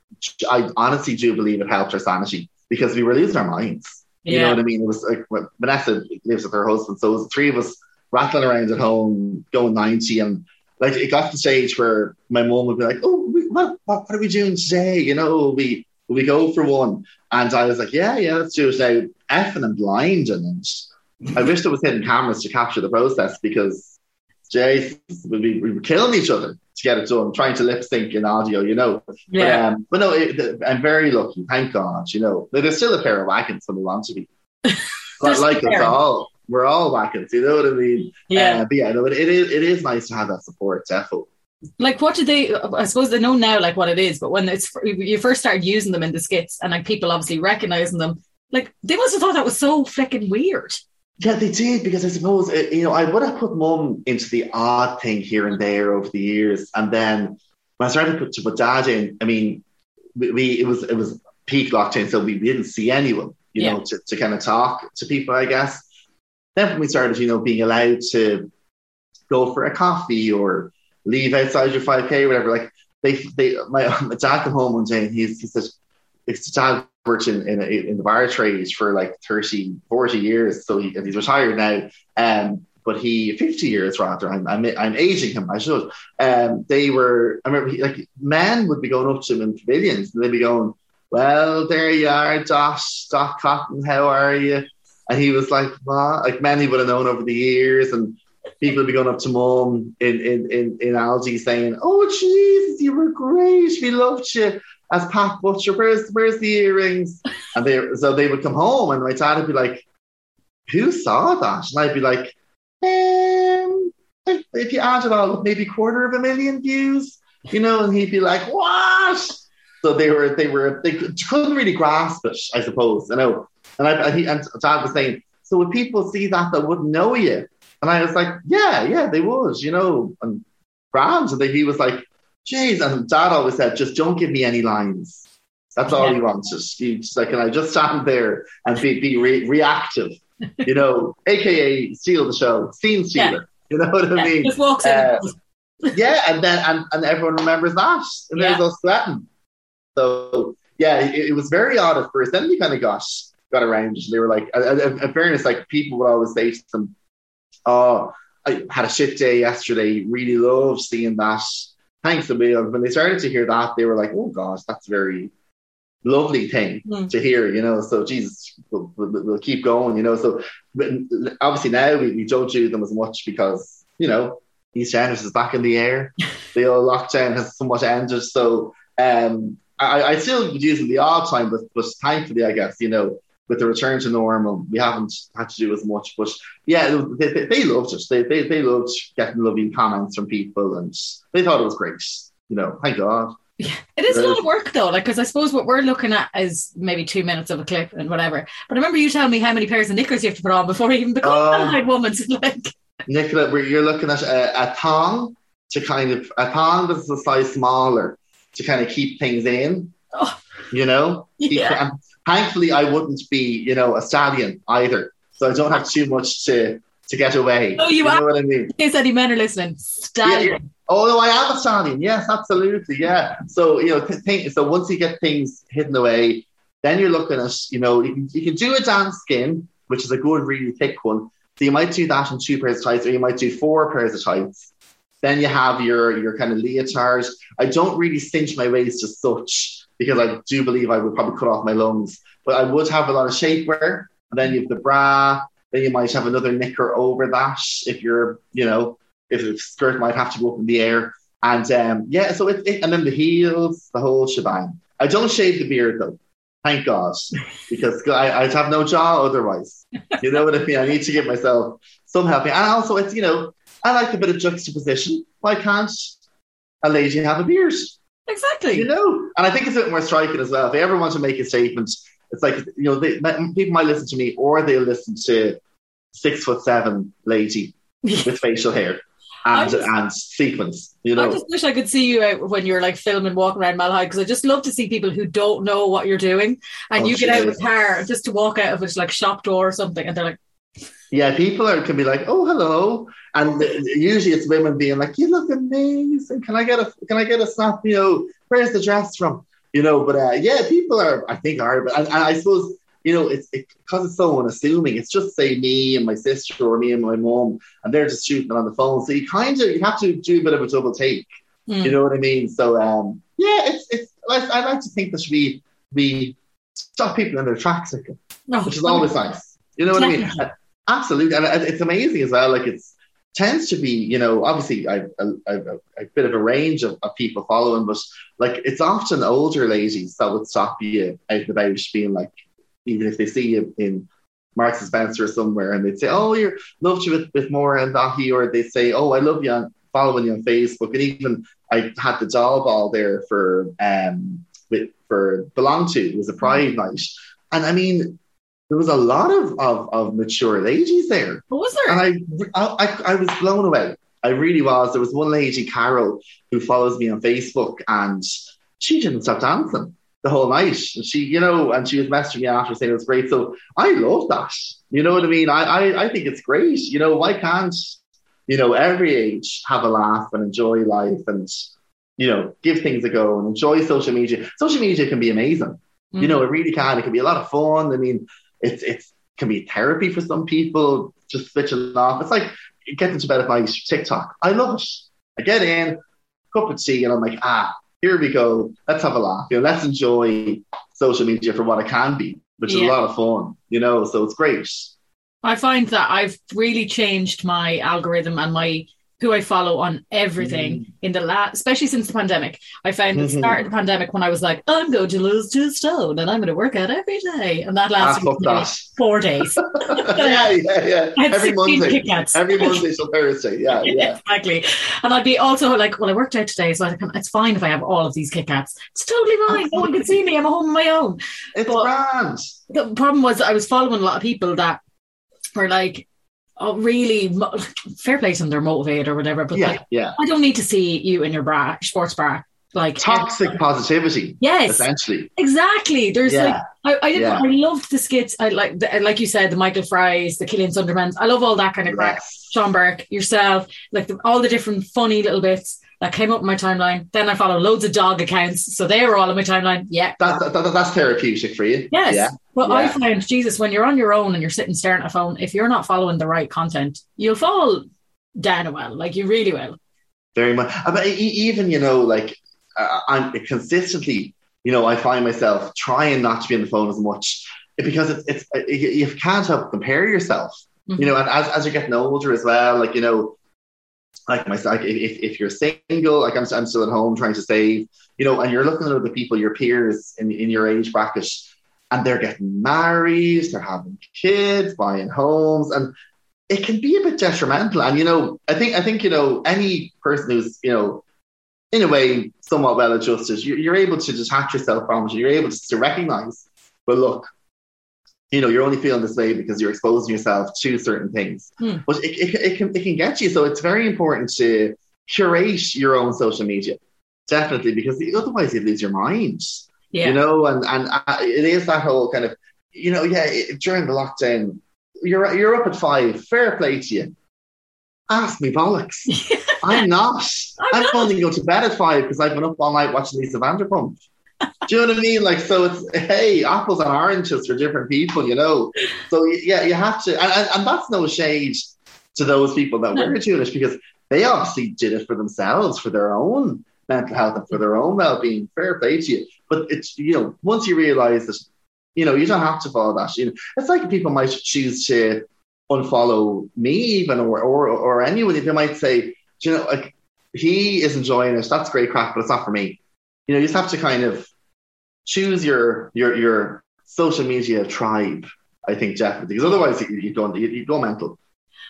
I honestly do believe it helped our sanity because we were losing our minds. You know what I mean? It was like Vanessa lives with her husband, so it was the three of us rattling around at home, going ninety, and like it got to the stage where my mom would be like, "Oh, we, what, what, what are we doing today? You know, we we go for one?" And I was like, "Yeah, yeah, let's do it now." Effing and blinding, and I wish there was hidden cameras to capture the process because, Jay, we, we we were killing each other to get it done, trying to lip sync in audio, you know. Yeah. But, um, but no, it, I'm very lucky. Thank God. You know, But there's still a pair of wagons when we want to be. But like us all, we're all wagons. You know what I mean? yeah. Uh, but yeah, no, it, it is. It is nice to have that support. Definitely. like what did they i suppose they know now like what it is but when it's you first started using them in the skits and like people obviously recognizing them like they must have thought that was so freaking weird Yeah, they did because I suppose uh, you know I would have put mum into the odd thing here and there over the years, and then when I started to put, to put dad in, I mean, we, we it was it was peak lockdown, so we, we didn't see anyone, you Yeah. know, to, to kind of talk to people, I guess. Then when we started, you know, being allowed to go for a coffee or leave outside your five k, whatever, like they they my, my dad came home one day and he's, he said, dad worked in, in, in the bar trade for like 30, 40 years. So he, he's retired now. Um, but he, 50 years rather, I'm, I'm, I'm aging him, I should. Um, they were, I remember, he, like, men would be going up to him in pavilions and they'd be going, Well, there you are, Dot, Dot Cotton, how are you? And he was like, What? Like, men he would have known over the years. And people would be going up to mum in, in, in, in Aldi saying, Oh, Jesus, you were great. We loved you as Pat Butcher, where's where's the earrings? And they so they would come home and my dad would be like, Who saw that? And I'd be like, um, if you add it all, maybe quarter of a million views, you know, and he'd be like, What? So they were they were they couldn't really grasp it, I suppose, you know. And I and, he, and dad was saying, So would people see that that wouldn't know you? And I was like, Yeah, yeah, they would, you know, and grand. And he was like, Jeez, and Dad always said, just don't give me any lines. That's all Yeah. he wanted. He just like, can I just stand there and be, be re- reactive? You know, aka steal the show, scene stealer. You know what I mean? just walks in Uh, yeah, and then and, and everyone remembers that, and there's Yeah. us sweating. So yeah, it, it was very odd at first. Then we kind of got got around it. They were like, in fairness, like people would always say to them, "Oh, I had a shit day yesterday. Really loved seeing that. Million." When they started to hear that, they were like, "Oh gosh, that's very." lovely thing Mm. to hear, you know. So Jesus, we'll, we'll, we'll keep going, you know. So but obviously now we, we don't do them as much because you know East Enders is back in the air. the old lockdown has somewhat ended, so um, I, I still use them the odd time, but but thankfully, I guess you know. With the return to normal, we haven't had to do as much. But yeah, they, they, they loved it. They, they they loved getting lovely comments from people, and they thought it was great. You know, thank God. Yeah. It is a lot of work though, like because I suppose what we're looking at is maybe two minutes of a clip and whatever. But I remember you telling me how many pairs of knickers you have to put on before you even become Oh. a married woman. So like, Nicola, where you're looking at a, a thong to kind of a thong that's a size smaller to kind of keep things in. Oh. You know, Yeah. and thankfully, I wouldn't be, you know, a stallion either, so I don't have too much to to get away. Oh, you know are- what I mean? in case any men are listening, stallion. Although oh, I am a stallion, yes, absolutely, yeah. So you know, th- think, so once you get things hidden away, then you're looking at, you know, you can, you can do a dance skin, which is a good, really thick one. So you might do that in two pairs of tights, or you might do four pairs of tights. Then you have your your kind of leotard. I don't really cinch my waist as such because I do believe I would probably cut off my lungs, but I would have a lot of shapewear. And then you have the bra. Then you might have another knicker over that if you're, you know, if the skirt might have to go up in the air. And um, yeah, so it, and then the heels, the whole shebang. I don't shave the beard though, thank God, because I, I'd have no jaw otherwise. You know what I mean? I need to give myself some help. And also, it's you know, I like a bit of juxtaposition. Why can't a lady have a beard? Exactly. You know, and I think it's a bit more striking as well. If they ever want to make a statement, it's like you know, they, people might listen to me, or they'll listen to six foot seven lady with facial hair and just- and sequence, You know. I just wish I could see you out when you're like filming walking around Malahide because I just love to see people who don't know what you're doing and Oh, you get out of a car just to walk out of a like shop door or something and they're like, yeah, people are can be like, oh hello, and usually it's women being like, you look amazing. Can I get a can I get a snap? You know, where's the dress from? You know, but uh, yeah, people are I think are, but and, and I suppose you know it's it, because it's so unassuming. It's just say me and my sister or me and my mom, and they're just shooting on the phone. So you kind of you have to do a bit of a double take. hmm. You know what I mean? So um, yeah, it's it's I, I like to think that we we stop people in their tracks, no, which is always nice. You know what I mean? Absolutely, and it's amazing as well. Like it's tends to be, you know, obviously I've, a, bit of a range of, of people following, but like it's often older ladies that would stop you out and about, being like, even if they see you in Marks and Spencer or somewhere, and they'd say, "Oh, you're loved you with, with Maura and Dáithí," or they say, "Oh, I love you on following you on Facebook," and even I had the doll ball there for um with for BeLonG To it was a pride night, and I mean there was a lot of, of, of mature ladies there. What was there? And I, I, I was blown away. I really was. There was one lady, Carol, who follows me on Facebook, and she didn't stop dancing the whole night. And She, you know, and she was messaging me after saying it was great. So I love that. You know what I mean? I, I, I think it's great. You know, why can't, you know, every age have a laugh and enjoy life and, you know, give things a go and enjoy social media. Social media can be amazing. Mm. You know, it really can. It can be a lot of fun. I mean, it's it's can be therapy for some people, just switching off. It's like getting to bed at night, TikTok. I love it. I get in, cup of tea, and I'm like, ah, here we go. Let's have a laugh. You know, let's enjoy social media for what it can be, which is a lot of fun. You know, so it's great. I find that I've really changed my algorithm and my who I follow on everything Mm. in the last, especially since the pandemic. I found the Mhm. start of the pandemic when I was like, I'm going to lose two stone and I'm going to work out every day, and that Ah, lasted fuck that. four days. yeah, yeah, yeah. Every Monday. Every Monday till Thursday. Yeah, yeah. exactly. And I'd be also like, well, I worked out today, so I can, it's fine if I have all of these Kit Kats. It's totally fine. No one can see me. I'm at home on my own. It's But- grand. The problem was I was following a lot of people that were like, oh, really, mo- fair play to them, they're motivated or whatever, but Yeah, like, yeah. I don't need to see you in your bra, sports bra. Like Toxic positivity, Yes, essentially. exactly. There's like I, I didn't. Yeah. I loved the skits. I like, the, like you said, the Michael Fry's, the Killian Sundermanns. I love all that kind of crap. Yes. Sean Burke, yourself, like the, all the different funny little bits. That came up in my timeline. Then I follow loads of dog accounts, so they were all in my timeline. Yeah, That, that, that- that's therapeutic for you. Yes. Yeah. Well, I Yeah. find Jesus when you're on your own and you're sitting staring at a phone, if you're not following the right content, you'll fall down a well. Like you really will. very much. I mean, even you know, like uh, I'm consistently, you know, I find myself trying not to be on the phone as much because it's it's uh, you you can't help compare yourself, you know, and as as you're getting older as well, like you know. Like myself, if, if if you're single, like I'm, I'm still at home trying to save, you know, and you're looking at other people, your peers in, in your age bracket, and they're getting married, they're having kids, buying homes, and it can be a bit detrimental. And you know, I think I think you know any person who's you know in a way somewhat well adjusted, you're, you're able to detach yourself from it. You're able to, to recognize, but look, you know, you're only feeling this way because you're exposing yourself to certain things. Hmm. But it, it, it can it can get you. So it's very important to curate your own social media, definitely, because otherwise you lose your mind Yeah. you know, and and uh, it is that whole kind of, you know, yeah. It, during the lockdown, you're you're up at five. Fair play to you. Ask me bollocks. I'm not. I'm, only going to bed at five because I've been up all night watching Lisa Vanderpump. Do you know what I mean? Like, so it's hey, apples and oranges for different people, you know. So yeah, you have to, and, and, that's no shade to those people that were doing it because they obviously did it for themselves, for their own mental health and for their own well-being. Fair play to you. But it's you know, once you realise that, you know, you don't have to follow that. You know, it's like people might choose to unfollow me even or or or anyone. They might say, "Do you know, like he is enjoying it. That's great crack, but it's not for me. You know, you just have to kind of choose your your your social media tribe. I think definitely because otherwise you, you go you, you go mental.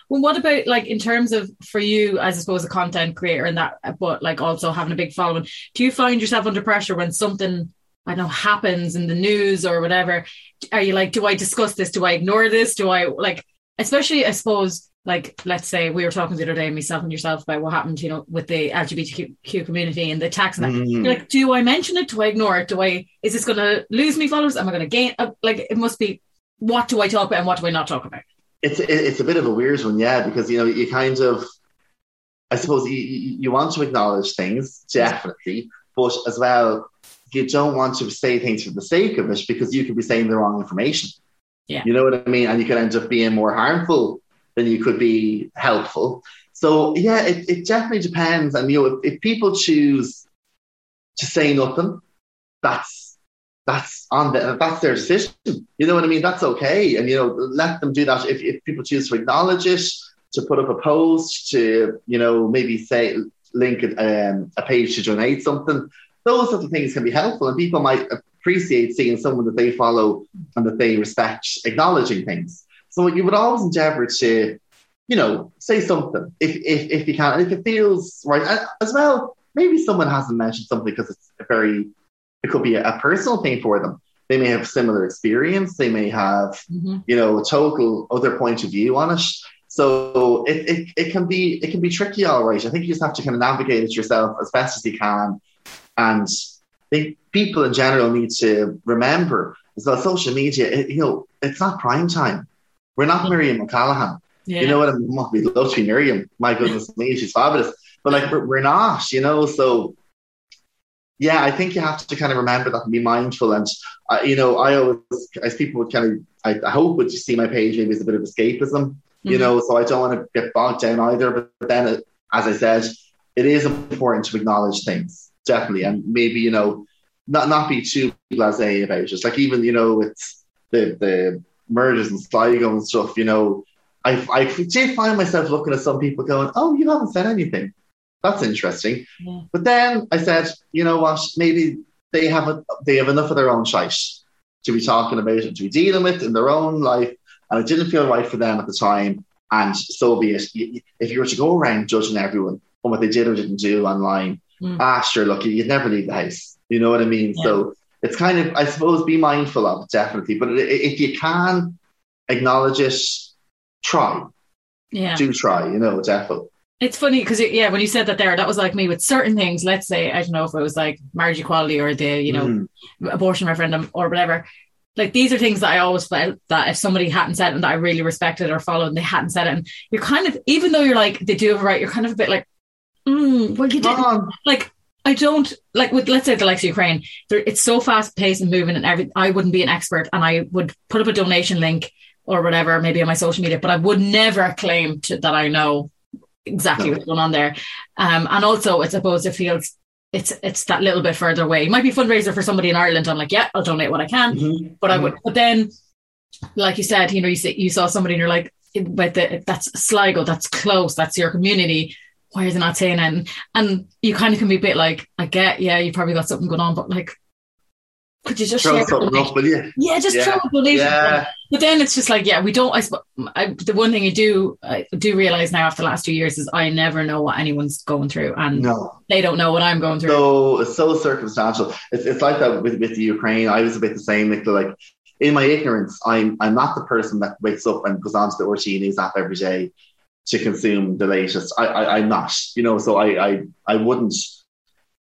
Well, what about like in terms of for you, as I suppose, a content creator and that, but like also having a big following, do you find yourself under pressure when something, I don't know, happens in the news or whatever? Are you like, do I discuss this? Do I ignore this? Do I like, especially, I suppose, like, let's say we were talking the other day, myself and yourself, about what happened, you know, with the LGBTQ community and the tax and that. Mm. Like, do I mention it? Do I ignore it? Do I, is this going to lose me followers? Am I going to gain? Uh, like, it must be, what do I talk about and what do I not talk about? It's it's a bit of a weird one, yeah, because you know you kind of, I suppose you, you you want to acknowledge things definitely, but as well you don't want to say things for the sake of it because you could be saying the wrong information. Yeah. You know what I mean? And you could end up being more harmful than you could be helpful. So yeah, it, it definitely depends. And you know, if, if people choose to say nothing, that's that's on the, that's their decision. You know what I mean? That's okay. And you know, let them do that. If, if people choose to acknowledge it, to put up a post, to you know, maybe say link um, a page to donate something, those sort of things can be helpful, and people might appreciate seeing someone that they follow and that they respect acknowledging things. So you would always endeavour to, you know, say something if if, if you can, and if it feels right as well. Maybe someone hasn't mentioned something because it's a very, it could be a, a personal thing for them. They may have similar experience. They may have, mm-hmm. you know, a total other point of view on it. So it, it, it can be it can be tricky, all right. I think you just have to kind of navigate it yourself as best as you can. And I think people in general need to remember as well, social media, it, you know, it's not prime time. We're not Miriam O'Callaghan. Yeah. You know what I mean? We'd love to be Miriam. My goodness me, she's fabulous. But like we're, we're not, you know, so yeah, I think you have to kind of remember that and be mindful. And uh, you know, I always, as people would kind of, I, I hope would see my page maybe as a bit of escapism, you Mhm. know. So I don't want to get bogged down either. But, but then, it, as I said, it is important to acknowledge things definitely, and maybe you know, not not be too blasé about it. Just Like even you know, it's the the murders in Sligo and stuff. You know, I I did find myself looking at some people going, "Oh, you haven't said anything." That's interesting. Yeah. But then I said, you know what? Maybe they have a, they have enough of their own shite to be talking about and to be dealing with in their own life, and it didn't feel right for them at the time. And so be it. If you were to go around judging everyone on what they did or didn't do online, Mm. ah, sure, look, you'd never leave the house. You know what I mean? So it's kind of, I suppose, be mindful of it definitely. But if you can acknowledge it, try. Yeah. Do try. You know, it's definitely. It's funny because yeah, when you said that there, that was like me with certain things. Let's say I don't know if it was like marriage equality or the you know Mhm. abortion referendum or whatever. Like these are things that I always felt that if somebody hadn't said it and that I really respected or followed and they hadn't said it, and you're kind of even though you're like they do have a right, you're kind of a bit like Mm, well, you didn't like. I don't like with let's say the likes of Ukraine. There, it's so fast paced and moving, and every. I wouldn't be an expert, and I would put up a donation link or whatever, maybe on my social media, but I would never claim to, that I know exactly what's going on there. Um, and also, I suppose it feels it's it's that little bit further away. It might be a fundraiser for somebody in Ireland. I'm like, yeah, I'll donate what I can, Mhm. but I would. But then, like you said, you know, you see, you saw somebody and you're like, but the, that's Sligo, that's close, that's your community. Why are they not saying it? And, you kind of can be a bit like, I get, yeah, you probably got something going on, but like, could you just Throw share something up, will you? Yeah, just Yeah. throw a donation. Yeah. But then it's just like, yeah, we don't. I, I the one thing I do I do realize now after the last two years is I never know what anyone's going through, and No. they don't know what I'm going through. So it's so circumstantial. It's, it's like that with, with the Ukraine. I was a bit the same. Like, like in my ignorance, I'm I'm not the person that wakes up and goes onto the RTE News app every day to consume the latest. I, I I'm not. You know, so I I I wouldn't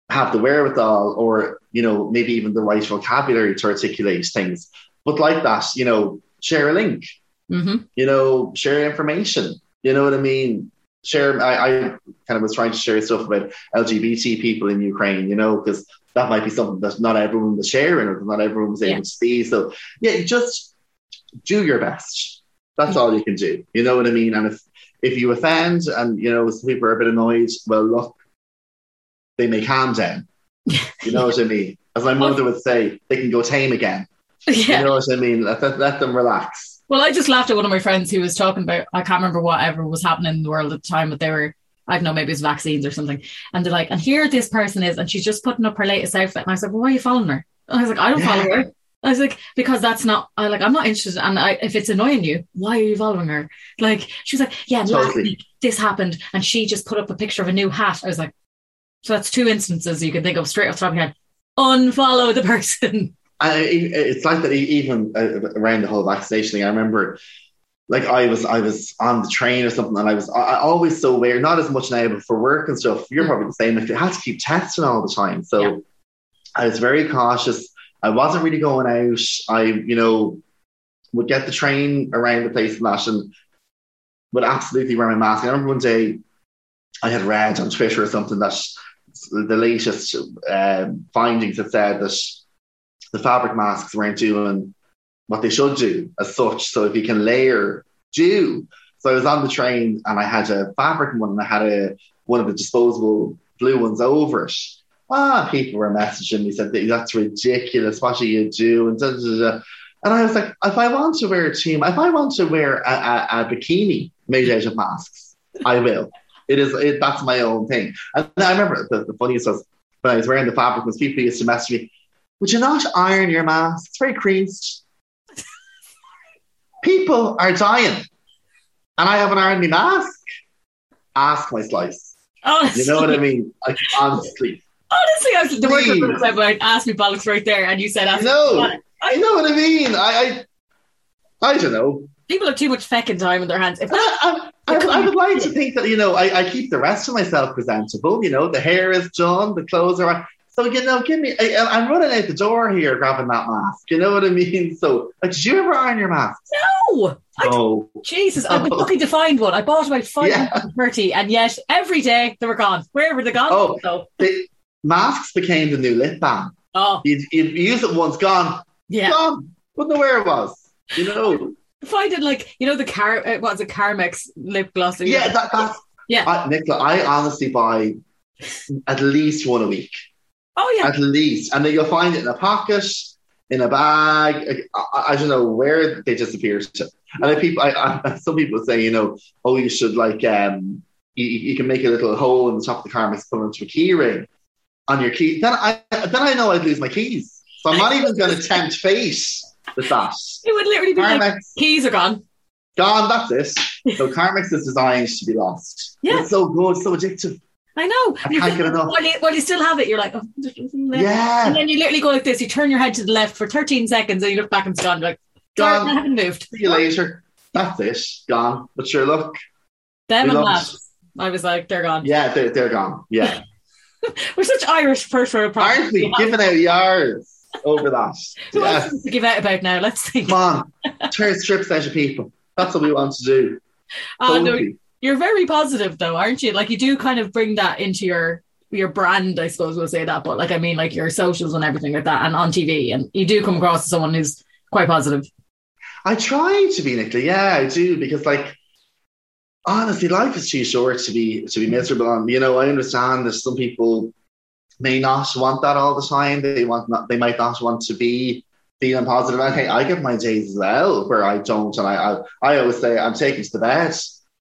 have the wherewithal or you know maybe even the right vocabulary to articulate things. But like that, you know, share a link. hmm you know, share information. You know what I mean? Share. I, I kind of was trying to share stuff about LGBT people in Ukraine, you know, because that might be something that not everyone was sharing or not everyone was able Yeah. to see. So yeah, just do your best. That's all you can do. You know what I mean? And if if you offend and you know people are a bit annoyed, well, look, they may calm down. You know what I mean? As my mother would say, they can go tame again. Yeah. You know what I mean? Let, let, let them relax. Well, I just laughed at one of my friends who was talking about I can't remember whatever was happening in the world at the time, but they were I don't know, maybe it's vaccines or something. And they're like, and here this person is, and she's just putting up her latest outfit. And I was like, well, why are you following her? And I was like, I don't Yeah. follow her. I was like, because that's not, I like, I'm not interested. And I, if it's annoying you, why are you following her? Like, she was like, yeah, last week this happened, and she just put up a picture of a new hat. I was like, so that's two instances you can think of straight off the top of your head. Unfollow the person. I, it's like that even uh, around the whole vaccination thing. I remember, like I was, I was on the train or something, and I was, I, I always so aware. Not as much now, but for work and stuff, you're probably the same. Like you had to keep testing all the time, so Yeah. I was very cautious. I wasn't really going out. I, you know, would get the train around the place and that, and would absolutely wear my mask. I remember one day I had read on Twitter or something that the latest um, findings had said that the fabric masks weren't doing what they should do as such. So if you can layer, do. So I was on the train and I had a fabric one and I had a one of the disposable blue ones over it. Ah, people were messaging me said that's ridiculous. What are you doing? Da, da, da, da. And I was like, if I want to wear a team, if I want to wear a, a, a bikini made out of masks, I will. It is it, that's my own thing. And I remember the, the funniest was when I was wearing the fabric was people used to message me, would you not iron your mask? It's very creased. People are dying. And I haven't ironed my mask. Ask my slice. Honestly, You know what I mean? Like honestly. Honestly, I was, the word Please. was about ask me bollocks right there, and you said ask You me know. bollocks. I know what I mean. I I, I don't know. People have too much fecking time in their hands. If that, I, I, I, I would like to think that, you know, I, I keep the rest of myself presentable. You know, the hair is done, the clothes are on. So, you know, give me, I, I'm running out the door here grabbing that mask. You know what I mean? So, like, did you ever iron your mask? no, I, Oh, Jesus, I've been lucky to find one. I bought about five Yeah. thirty, and yet every day they were gone. Where were they gone? Oh. So, the masks became the new lip balm. oh, You, you use it once, gone, yeah. gone. Wouldn't know where it was. You know? find it like you know the car, uh, what's it, Carmex lip gloss? yeah, that, that's, Yeah. I, Nicola, I honestly buy at least one a week. oh yeah, at least, and then you'll find it in a pocket, in a bag. I, I, I don't know where they disappear to. And then people, I, I, some people say, you know, oh, you should like, um, you, you can make a little hole in the top of the car and put it into a key ring on your key. Then I, then I know I'd lose my keys. So I'm not even going to tempt fate with that. it would literally be like keys are gone. gone. That's it. So Carmex is designed to be lost. Yeah. It's so good, so addictive. I know. I can't get enough. While you, while you still have it, you're like, oh, and then you literally go like this. You turn your head to the left for 13 seconds, and you look back and it's gone. You're like, Gone. I haven't moved. See you later. That's it. Gone. But sure, look. Them and love. I was like, they're gone. Yeah, they're, they're gone. Yeah. We're such Irish first world problems. Aren't we giving out yards over that? Who else to give out about now? Let's see. Come on. Turn strips out of people. That's what we want to do. Oh, no, You're very positive though, aren't you? Like you do kind of bring that into your your brand, I suppose we'll say that, but like I mean like your socials and everything like that and on TV and you do come across as someone who's quite positive. I try to be Nicola, yeah, I do, because like honestly, life is too short to be to be miserable on. You know, I understand that some people may not want that all the time. They want not they might not want to be feeling positive. Okay, I get my days as well where I don't and I I, I always say I'm taking to the bed.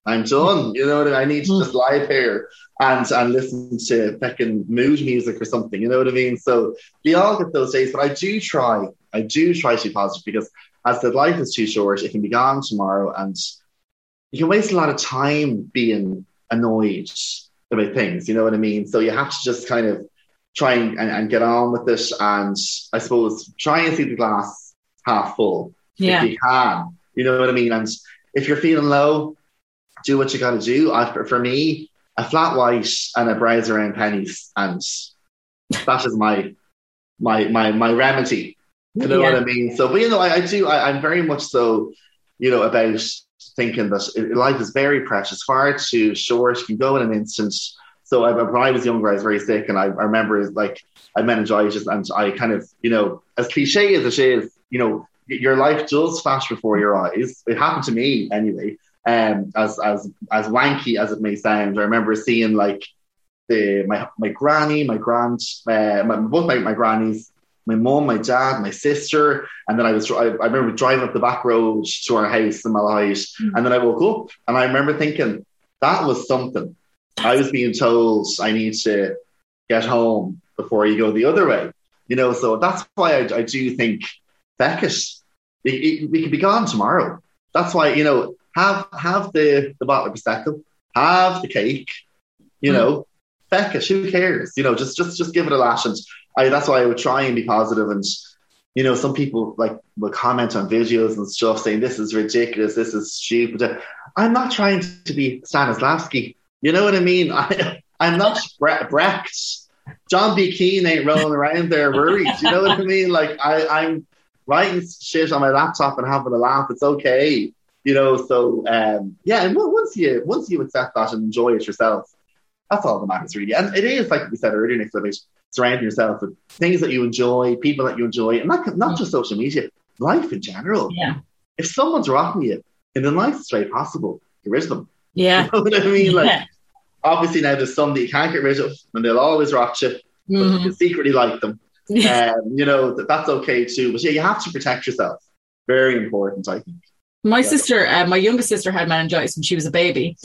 I'm done. You know what I, mean? I need to hmm. just lie here and and listen to fucking mood music or something. You know what I mean? So we all get those days, but I do try. I do try to be positive because as the life is too short, it can be gone tomorrow, and you can waste a lot of time being annoyed about things. You know what I mean? So you have to just kind of try and, and, and get on with it, and I suppose try and see the glass half full Yeah. if you can. You know what I mean? And if you're feeling low, do what you got to do. I, for me, a flat white and a browse around pennies, and that is my my my my remedy. You know Yeah. what I mean? So, but you know, I, I do. I, I'm very much so, you know, about thinking that life is very precious, far too short. You can go in an instant. So, I, when I was younger, I was very sick, and I, I remember like I meningitis, and I kind of, you know, as cliche as it is, you know, your life does flash before your eyes. It happened to me anyway. Um, as as as wanky as it may sound, I remember seeing like the my my granny, my grand, uh, my, both my, my grannies, my mum, my dad, my sister, and then I was I, I remember driving up the back road to our house in Malahide, and then I woke up and I remember thinking that was something. I was being told I need to get home before you go the other way, you know. So that's why I, I do think Beckett, it, it, we could be gone tomorrow. That's why you know have have the the bottle of prosecco, have the cake, you Mm. know. Beckett, who cares? You know, just just just give it a lash, and I, that's why I would try and be positive. And you know, some people like will comment on videos and stuff saying this is ridiculous, this is stupid. I'm not trying to be Stanislavski. You know what I mean? I, I'm not Bre- Brecht. John B. Keane ain't rolling around there worried. You know what I mean? Like I, I'm writing shit on my laptop and having a laugh. It's okay. You know, so um, yeah. And on- once you once you accept that and enjoy it yourself, that's all that matters really. And it is like we said earlier, Nick, about surrounding yourself with things that you enjoy, people that you enjoy, and not not just social media, life in general. Yeah. If someone's rocking you in the nicest way possible, get rid of them. Yeah. You know what I mean? Like Yeah. obviously now there's some that you can't get rid of, and they'll always rock you, but Mhm. you secretly like them. Yeah. Um, you know that, that's okay too. But yeah, you have to protect yourself. Very important, I think. My sister, uh, my youngest sister had meningitis when she was a baby.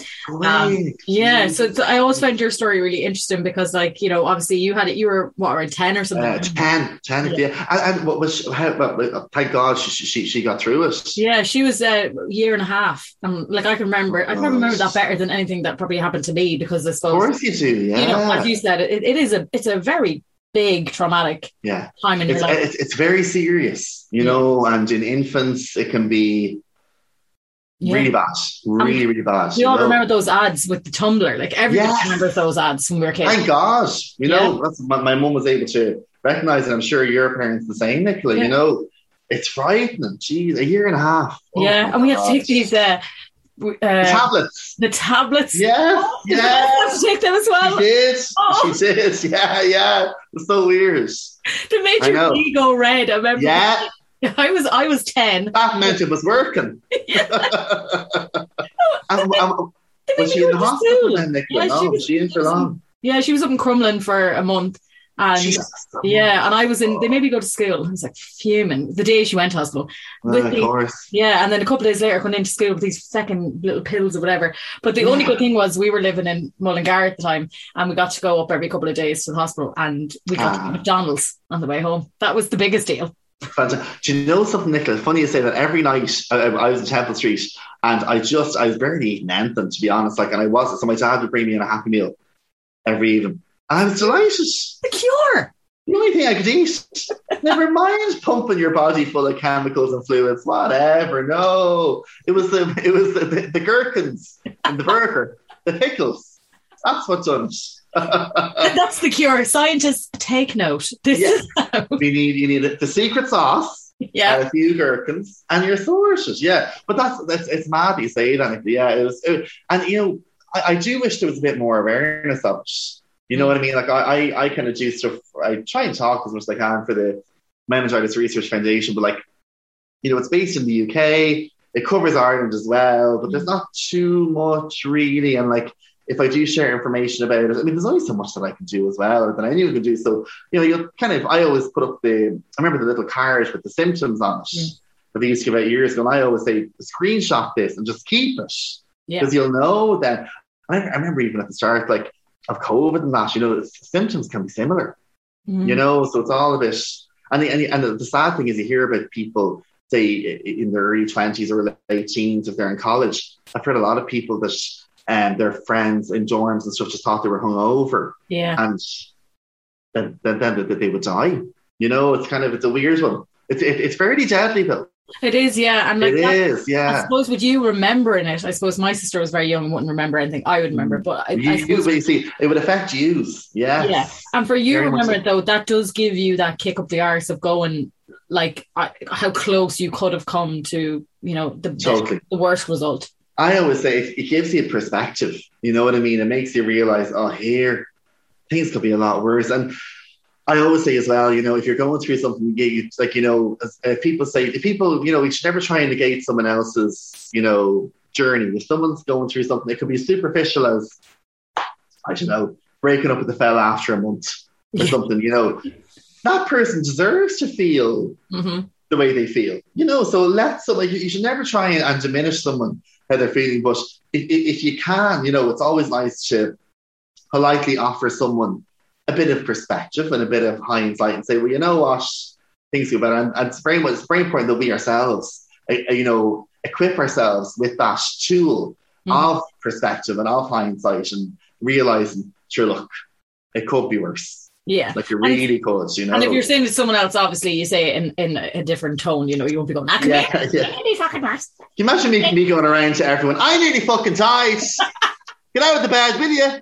Um, yeah, so, so I always found your story really interesting because, like, you know, obviously you had it, you were what around ten or something. Uh, 10, 10, yeah. And, and what was, how, well, thank God she, she, she got through it. Yeah, she was uh, a year and a half. And like I can remember, I can remember that better than anything that probably happened to me because I Of suppose course you do, yeah. you know, as you said, it, it is a it's a very big traumatic yeah. time in It's, your life. it's, it's very serious, you know, and in infants it can be Yeah. really bad, really, really bad. We you all know? remember those ads with the tumbler. Like everybody Yes. remembers those ads when we were kids. Thank God. You know, that's my, my mum was able to recognize it. I'm sure your parents the same, Nicola. Yeah. You know, it's frightening. Jeez, a year and a half. Oh yeah, and we had to take these uh, uh, tablets. the tablets. Yeah, Did yeah. Have to take them as well? She did. Oh. She did. Yeah, yeah. It's so weird. They made your know. knee go red. I remember. Yeah, I was I was ten. that meant it was working. and, and, was she in the hospital then, Nicola? Yeah, she no, was- she in for long. Yeah, she was up in Crumlin for a month. And Jesus. yeah, and I was in. They made me go to school. I was like fuming the day she went to hospital. Well, of the- course. Yeah, and then a couple of days later, going into school with these second little pills or whatever. But the only good thing was we were living in Mullingar at the time, and we got to go up every couple of days to the hospital, and we got to Ah. McDonald's on the way home. That was the biggest deal. Fantastic. Uh, do you know something, Nicola? Funny you say that. Every night I, I was in Temple Street, and I just I was barely eating anything to be honest. Like, and I wasn't. so my dad would bring me in a happy meal every evening, and I was delighted. The cure. The only thing I could eat. Never mind pumping your body full of chemicals and fluids. Whatever. No, it was the it was the, the, the gherkins and the burger, the pickles. That's what done. it. That's the cure. Scientists, take note. This Yeah. is how. you need you need it. the secret sauce. Yeah. and a few gherkins, and you're sorted. Yeah, but that's that's it's mad you say that. Yeah, it was, it- and you know, I, I do wish there was a bit more awareness of it. You know mm. what I mean? Like I, I, I kind of do stuff. I try and talk as much as I can for the Meningitis Research Foundation, but like, you know, it's based in the UK. It covers Ireland as well, but there's mm. not too much really. And like, if I do share information about it, I mean, there's only so much that I can do as well, or that anyone can do. So, you know, you kind of, I always put up the, I remember the little card with the symptoms on it Yeah. that they used to give out years ago. And I always say, screenshot this and just keep it Yeah. because you'll know that. I, I remember even at the start, like of COVID and that, you know, symptoms can be similar, Mhm. you know, so it's all a bit. And the, and, the, and the, the sad thing is, you hear about people say in their early twenties or late teens if they're in college. I've heard a lot of people that um, their friends in dorms and stuff just thought they were hungover, Yeah. and then then, then they would die. You know, it's kind of it's a weird one. It's it, it's fairly deadly though. It is, yeah. And like It that- is, I yeah. suppose with you remembering it, I suppose my sister was very young and wouldn't remember anything. I would remember, but I, You, I suppose, but you see, it would affect you. Yeah. yeah. And for you Very remember so. it though, that does give you that kick up the arse of going like I, how close you could have come to, you know, the Totally. the worst result. I always say it, it gives you a perspective. You know what I mean? It makes you realize, oh, here, things could be a lot worse. And I always say as well, you know, if you're going through something, you, like, you know, as, uh, people say, if people, you know, you should never try and negate someone else's, you know, journey. If someone's going through something, it could be superficial as, I don't know, breaking up with the fella after a month or something, you know. That person deserves to feel hmm the way they feel. You know, so let so like you, you should never try and, and diminish someone how they're feeling, but if, if you can, you know, it's always nice to politely offer someone a bit of perspective and a bit of hindsight and say, well, you know what, things go better, and, and it's very it's very important that we ourselves, uh, uh, you know, equip ourselves with that tool Mhm. of perspective and of hindsight and realizing, sure, look, it could be worse. Yeah. Like you're really could, you know. And if you're saying to someone else, obviously you say it in, in a different tone, you know, you won't be going, that could yeah, be yeah. fucking worse. Can you imagine me, me going around to everyone? I nearly fucking died. Get out of the bed, will you?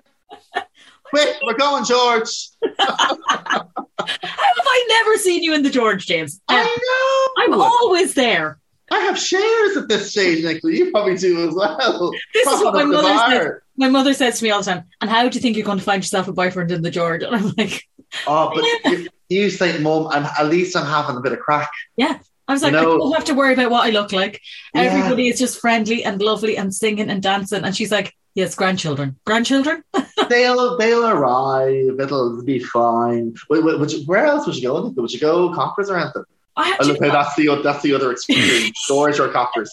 Quick, we're going, George. How have I never seen you in the George, James? I know. I'm always there. I have shares at this stage, Nicola. You probably do as well. This is what my Propping up the mother bar. My mother says to me all the time, and how do you think you're going to find yourself a boyfriend in the George? And I'm like, Oh, but you, you say, Mum, I'm, at least I'm having a bit of crack. Yeah. I was like, You know- I don't have to worry about what I look like. Yeah. Everybody is just friendly and lovely and singing and dancing. And she's like, yes, grandchildren. Grandchildren? They'll they'll arrive. It'll be fine. Wait, wait, would you, where else would you go? Would you go coppers or anything? I look, that's the that's the other extreme. George or coppers.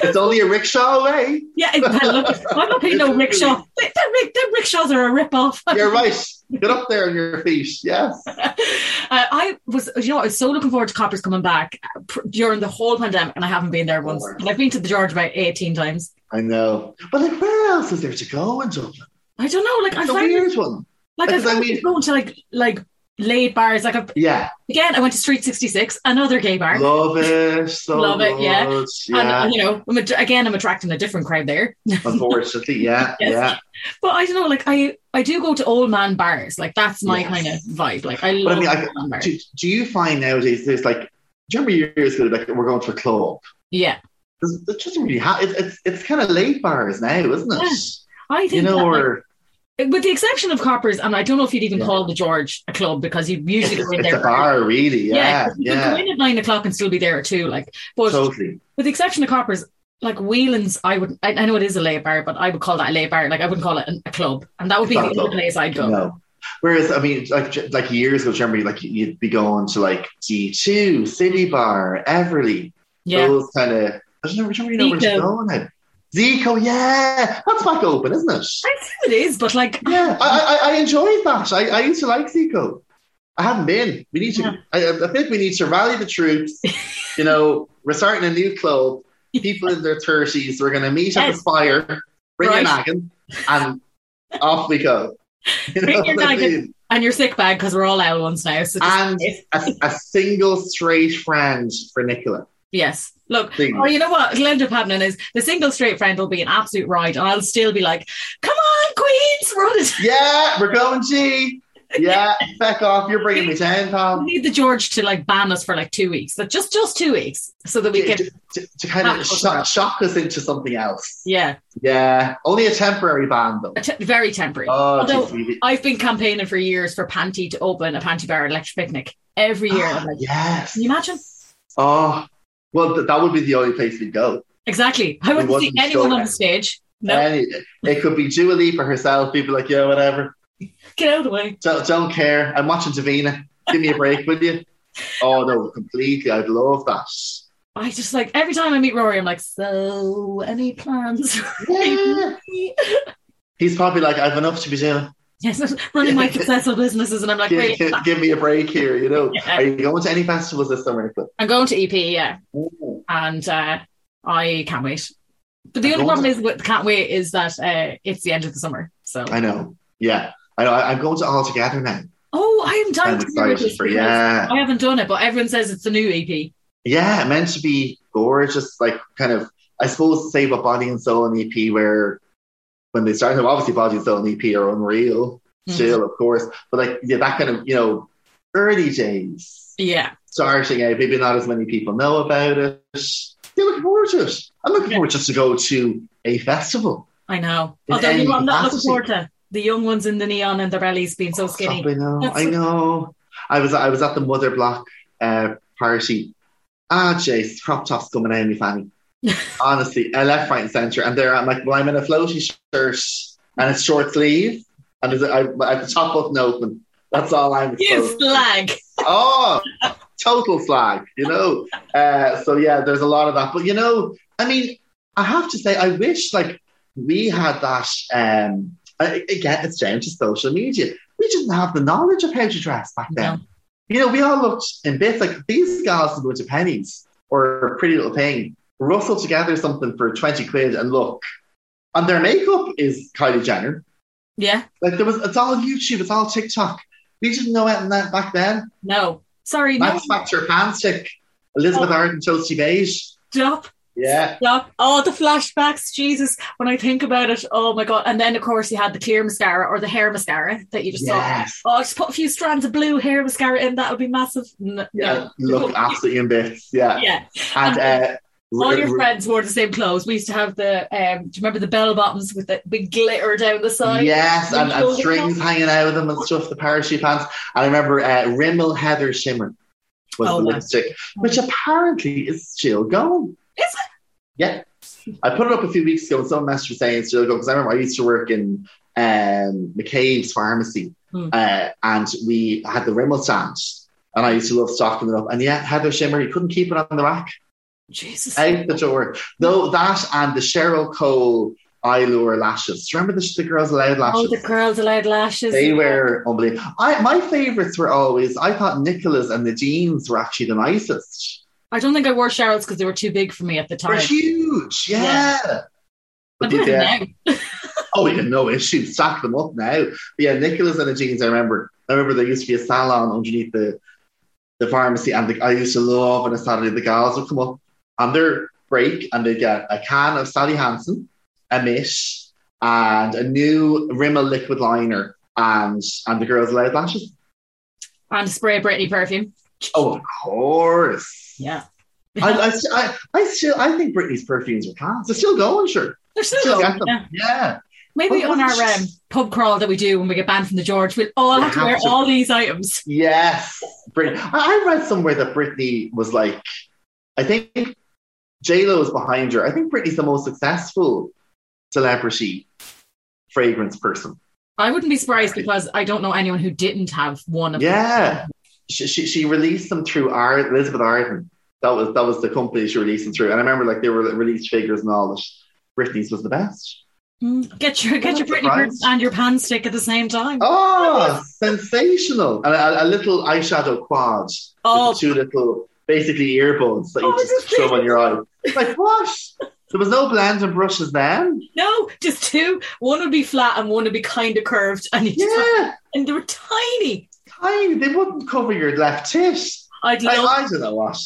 It's only a rickshaw away. yeah, well, look, I'm not paying no rickshaw. Them rickshaws are a rip-off. You're right. Get up there on your feet. Yes. Uh, I was, you know, I was so looking forward to Coppers coming back pr- during the whole pandemic, and I haven't been there once. And I've been to the George about 18 times. I know. But like, where else is there to go in Dublin? I don't know, like, I It's find weird one. like, I I mean- going to like, like, laid bars. Like, a, Yeah. again, I went to Street 66, another gay bar. Love it. So Love it, yeah. And, Yeah. uh, you know, I'm again, I'm attracting a different crowd there. Unfortunately, yeah. Yes. Yeah. But I don't know, like, I, I do go to old man bars. Like, that's my Yes. kind of vibe. Like, I But love I mean, I, bars. do, do you find nowadays there's like, do you remember years ago, like, we're going to a club? Yeah. There's, it doesn't really have, it's, it's, it's kind of late bars now, isn't it? Yeah. I think You know, that, like, or with the exception of Coppers, and I don't know if you'd even Yeah. call the George a club because you usually go in it's there. a bar, really. yeah. you can Yeah. go in at nine o'clock and still be there at two. Like, but Totally. with the exception of Coppers, like Whelan's, I would. I, I know it is a lay bar, but I would call that a lay bar. Like, I wouldn't call it a, a club, and that would be the not a other club. place I'd go. No. Whereas, I mean, like like years ago, remember, like you'd be going to like D2, City Bar, Everleigh, Yeah, those kind of. I don't know, do you know where you're going? Xico, yeah, that's back open, isn't it? I think it is, but like, Yeah, I, I, I enjoyed that. I, I used to like Xico. I haven't been. We need to. Yeah. I, I think we need to rally the troops. you know, we're starting a new club. People in their thirties. We're going to meet at the spire, bring Right. a naggin, and off we go. You know Bring your what I mean? and your sick bag because we're all L ones now. So And a, a single straight friend for Nicola. Yes, look. Please. Or you know what? What'll end up happening is the single straight friend will be an absolute ride, and I'll still be like, "Come on, Queens, run it!" Yeah, we're going G. yeah, back off. You're bringing me down, We pal. need the George to like ban us for like two weeks, but just just two weeks, so that we To, can. to, to kind of shock, shock us into something else. Yeah, Yeah, only a temporary ban though. te- very temporary. Oh, Although geez, I've been campaigning for years for Panti to open a Pantibar at Electric Picnic every year. Ah, I'm like, yes. can you imagine? Oh, well, th- that would be the only place we'd go. Exactly. I wouldn't see anyone on the stage. No, Any, it could be Dua Lipa herself. People like, yeah, whatever. get out of the way. Don't, don't care. I'm watching Davina. Give me a break, will you? Oh no, completely. I'd love that. I just like every time I meet Rory, I'm like, so any plans? Yeah. He's probably like, I've enough to be doing. Yes, running my successful businesses, and I'm like, Give, give, give me a break here. You know. Yeah. Are you going to any festivals this summer? Nicola? I'm going to EP, yeah, Ooh. and uh, I can't wait. But the I'm only problem to- is with can't wait is that uh, it's the end of the summer. So I know. Yeah, I know. I- I'm going to all together now. oh, I am dying to hear excited this for yeah. I haven't done it, but everyone says it's the new EP. Yeah, meant to be gorgeous. Like kind of, I suppose, Save what Body and Soul and EP where when they started, obviously and Soul EP are unreal Mm. still, of course. But like yeah, that kind of you know early days Yeah, starting out. Maybe not as many people know about it. You're looking forward to it. I'm looking forward just to go to a festival. I know. Although you I'm not looking forward to the young ones in the neon and their bellies being so skinny. I know. That's- I know. I was I was at the Mother Block uh, party. Ah, jeez, crop tops coming out of me fanny. Honestly, I left, right, and centre, and there I'm like, well, I'm in a floaty shirt and it's short sleeve, and there's a, I, I have the top button open. That's all I'm You flag. Oh, total slag, you know. Uh, so yeah, there's a lot of that, but you know, I mean, I have to say, I wish like we had that. Um, again, it's down to social media. We didn't have the knowledge of how to dress back then. No. You know, we all looked in bits like these girls would go to pennies or a Pretty Little Thing, rustle together something for twenty quid, and look, and their makeup is Kylie Jenner. Yeah. Like there was, it's all YouTube, it's all TikTok. We didn't know anything that back then. No. Sorry. No. Max Factor pan Elizabeth Oh. Arden toasty beige. Stop. Yeah, Stop. Oh, the flashbacks. Jesus. When I think about it, oh my God. And then, of course, you had the clear mascara or the hair mascara that you just Yes. saw. Oh, just put a few strands of blue hair mascara in. That would be massive. N- yeah, look absolutely in bits. Yeah, Yeah. and uh, All your friends wore the same clothes. We used to have the, um, do you remember the bell bottoms with the big glitter down the side? Yes, and, and strings hanging out of them and stuff, the parachute pants. And I remember uh, Rimmel Heather Shimmer was Oh, the wow. lipstick, which apparently is still going. Is it? Yeah. I put it up a few weeks ago and someone messaged me saying it's still going because I remember I used to work in um, McCabe's pharmacy Hmm. uh, and we had the Rimmel stand and I used to love stocking it up. And yeah, Heather Shimmer, you couldn't keep it on the rack. Jesus. out the door. Though that and the Cheryl Cole Eylure lashes. Remember the, the Girls Aloud oh, lashes? Oh, the Girls Aloud lashes. they were unbelievable. I, my favourites were always, I thought Nicola's and Nadine's were actually the nicest. I don't think I wore Cheryl's because they were too big for me at the They're time. huge, yeah. I But yeah, oh, yeah, no issue. Stack them up now. But yeah, Nicola's and Nadine's, I remember. I remember there used to be a salon underneath the the pharmacy, and the, I used to love on a Saturday the gals would come up on their break and they'd get a can of Sally Hansen, a mish, and a new Rimmel liquid liner, and and the Girls Aloud lashes. And spray Britney perfume. Oh, of course. Yeah. I, I, I, I still I think Britney's perfumes are class. They're still going, sure. They're still Still going, them. yeah. Yeah. Maybe Oh, on our um, pub crawl that we do when we get banned from the George, we'll all We have to wear to. all these items. Yes, Britney. I, I read somewhere that Britney was like, I think J Lo is behind her. I think Britney's the most successful celebrity fragrance person. I wouldn't be surprised because I don't know anyone who didn't have one of Yeah, she, she she released them through Ar- Elizabeth Arden. That was that was the company she released them through. And I remember like they were released figures and all that. Britney's was the best. Mm, Get your get your Britney and your pan stick at the same time. Oh, sensational! And a, a little eyeshadow quad. Oh, two little basically earbuds that you Oh, just shove on your eye. Like what? There was no blends and brushes then. no, just two. One would be flat and one would be kind of curved, and you just, Yeah, and they were tiny. tiny. They wouldn't cover your left tit. I'd I, love, I don't know what.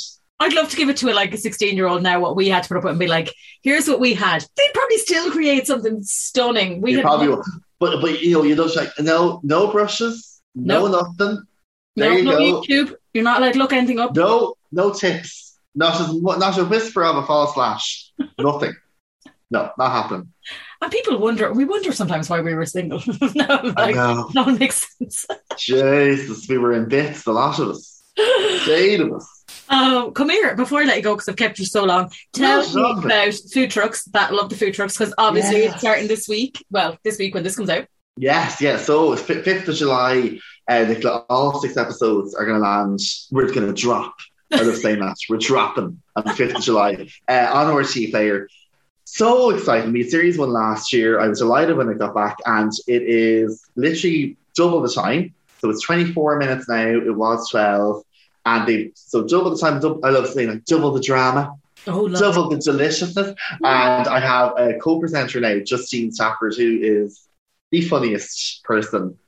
I'd love to give it to a, like a sixteen-year-old now. What we had to put up with and be like, here's what we had. They'd probably still create something stunning. We probably will. But but you know you don't like no no brushes, No, No. nothing. There No, you no go. YouTube. You're not allowed to look anything up. No, no tips. Not a, not a whisper of a false lash. Nothing. No, not happening. And people wonder, we wonder sometimes why we were single. no, like, no, it makes sense. Jesus, we were in bits, a lot of us. Eight of us. Um, come here before I let you go because I've kept you so long. Tell No, me about food trucks. That love the food trucks because obviously Yes. it's starting this week. Well, this week when this comes out. Yes, yes. So fi- fifth of July, uh, all six episodes are going to land. We're going to drop. I love saying that. We're dropping on the fifth of July uh, on RTE Player. So exciting! We series one last year. I was delighted when it got back, and it is literally double the time. So it's 24 minutes now. It was 12, and they so double the time. Double, I love saying like double the drama Oh, double the deliciousness. And I have a co-presenter now, Justine Stafford, who is the funniest person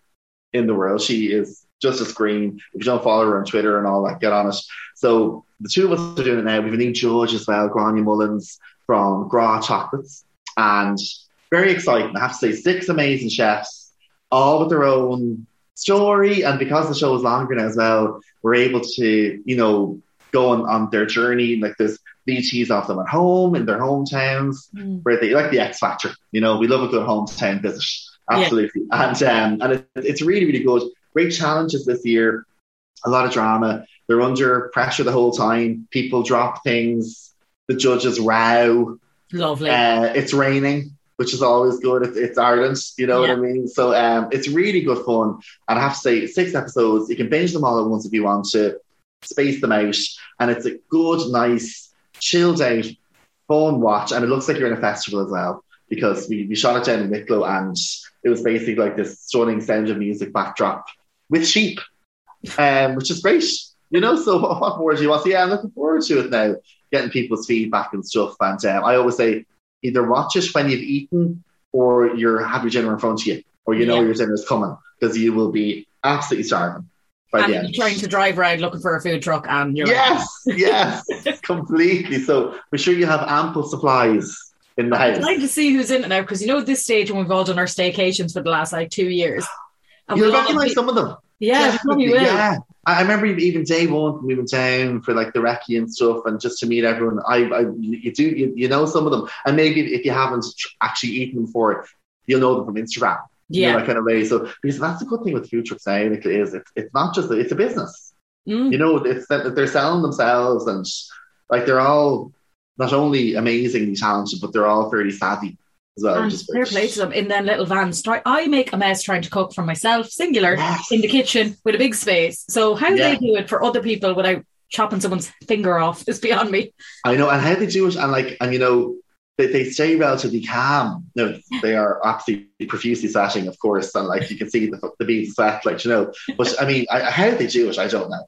in the world. She is just a scream. If you don't follow her on Twitter and all that, get on it. So the two of us are doing it now. We've new judge as well, Gráinne Mullins from Grá Chocolates. And very exciting. I have to say, six amazing chefs, all with their own story. And because the show is longer now as well, we're able to, you know, go on, on their journey. Like there's VTs off them at home in their hometowns, Mm. where they like the X Factor. You know, we love a good hometown visit, absolutely. And um, and it, it's really really good. Great challenges this year, a lot of drama. They're under pressure the whole time. People drop things. The judges row. Lovely. Uh, it's raining, which is always good. It's, it's Ireland, you know what I mean? So um, it's really good fun. And I have to say, six episodes, you can binge them all at once if you want to, space them out. And it's a good, nice, chilled out, fun watch. And it looks like you're in a festival as well because we, we shot it down in Wicklow and it was basically like this stunning sound of music backdrop with sheep, um, which is great. You know, so what, what more do you want? So yeah, I'm looking forward to it now, getting people's feedback and stuff. And um, I always say either watch it when you've eaten or you're have your dinner in front of you, or you know Yeah. your dinner's coming because you will be absolutely starving by and the end. trying to drive around looking for a food truck and you're Yes, yes, completely. So we're sure you have ample supplies in the house. House. trying to see who's in it now because you know at this stage when we've all done our staycations for the last like two years. Recognise be- some of them. Yeah. Yeah. I remember even day one when we went down for like the recce and stuff, and just to meet everyone. I, I you do you, you know some of them, and maybe if you haven't actually eaten them before, you'll know them from Instagram. you know, Yeah. that kind of way. So because that's the good thing with now, Nick, is it's it's not just a, it's a business. Mm. You know, it's that they're selling themselves, and like they're all not only amazingly talented, but they're all fairly savvy well. Ah, and is fair play to them in then little vans. Try, I make a mess trying to cook for myself, singular, Yes. in the kitchen with a big space. So how Yeah. they do it for other people without chopping someone's finger off is beyond me. I know, and how they do it, and like, and you know, they, they stay relatively calm. No, they are absolutely profusely sweating, of course, and like you can see the, the beads sweat, like you know. But I mean, I, how they do it, I don't know.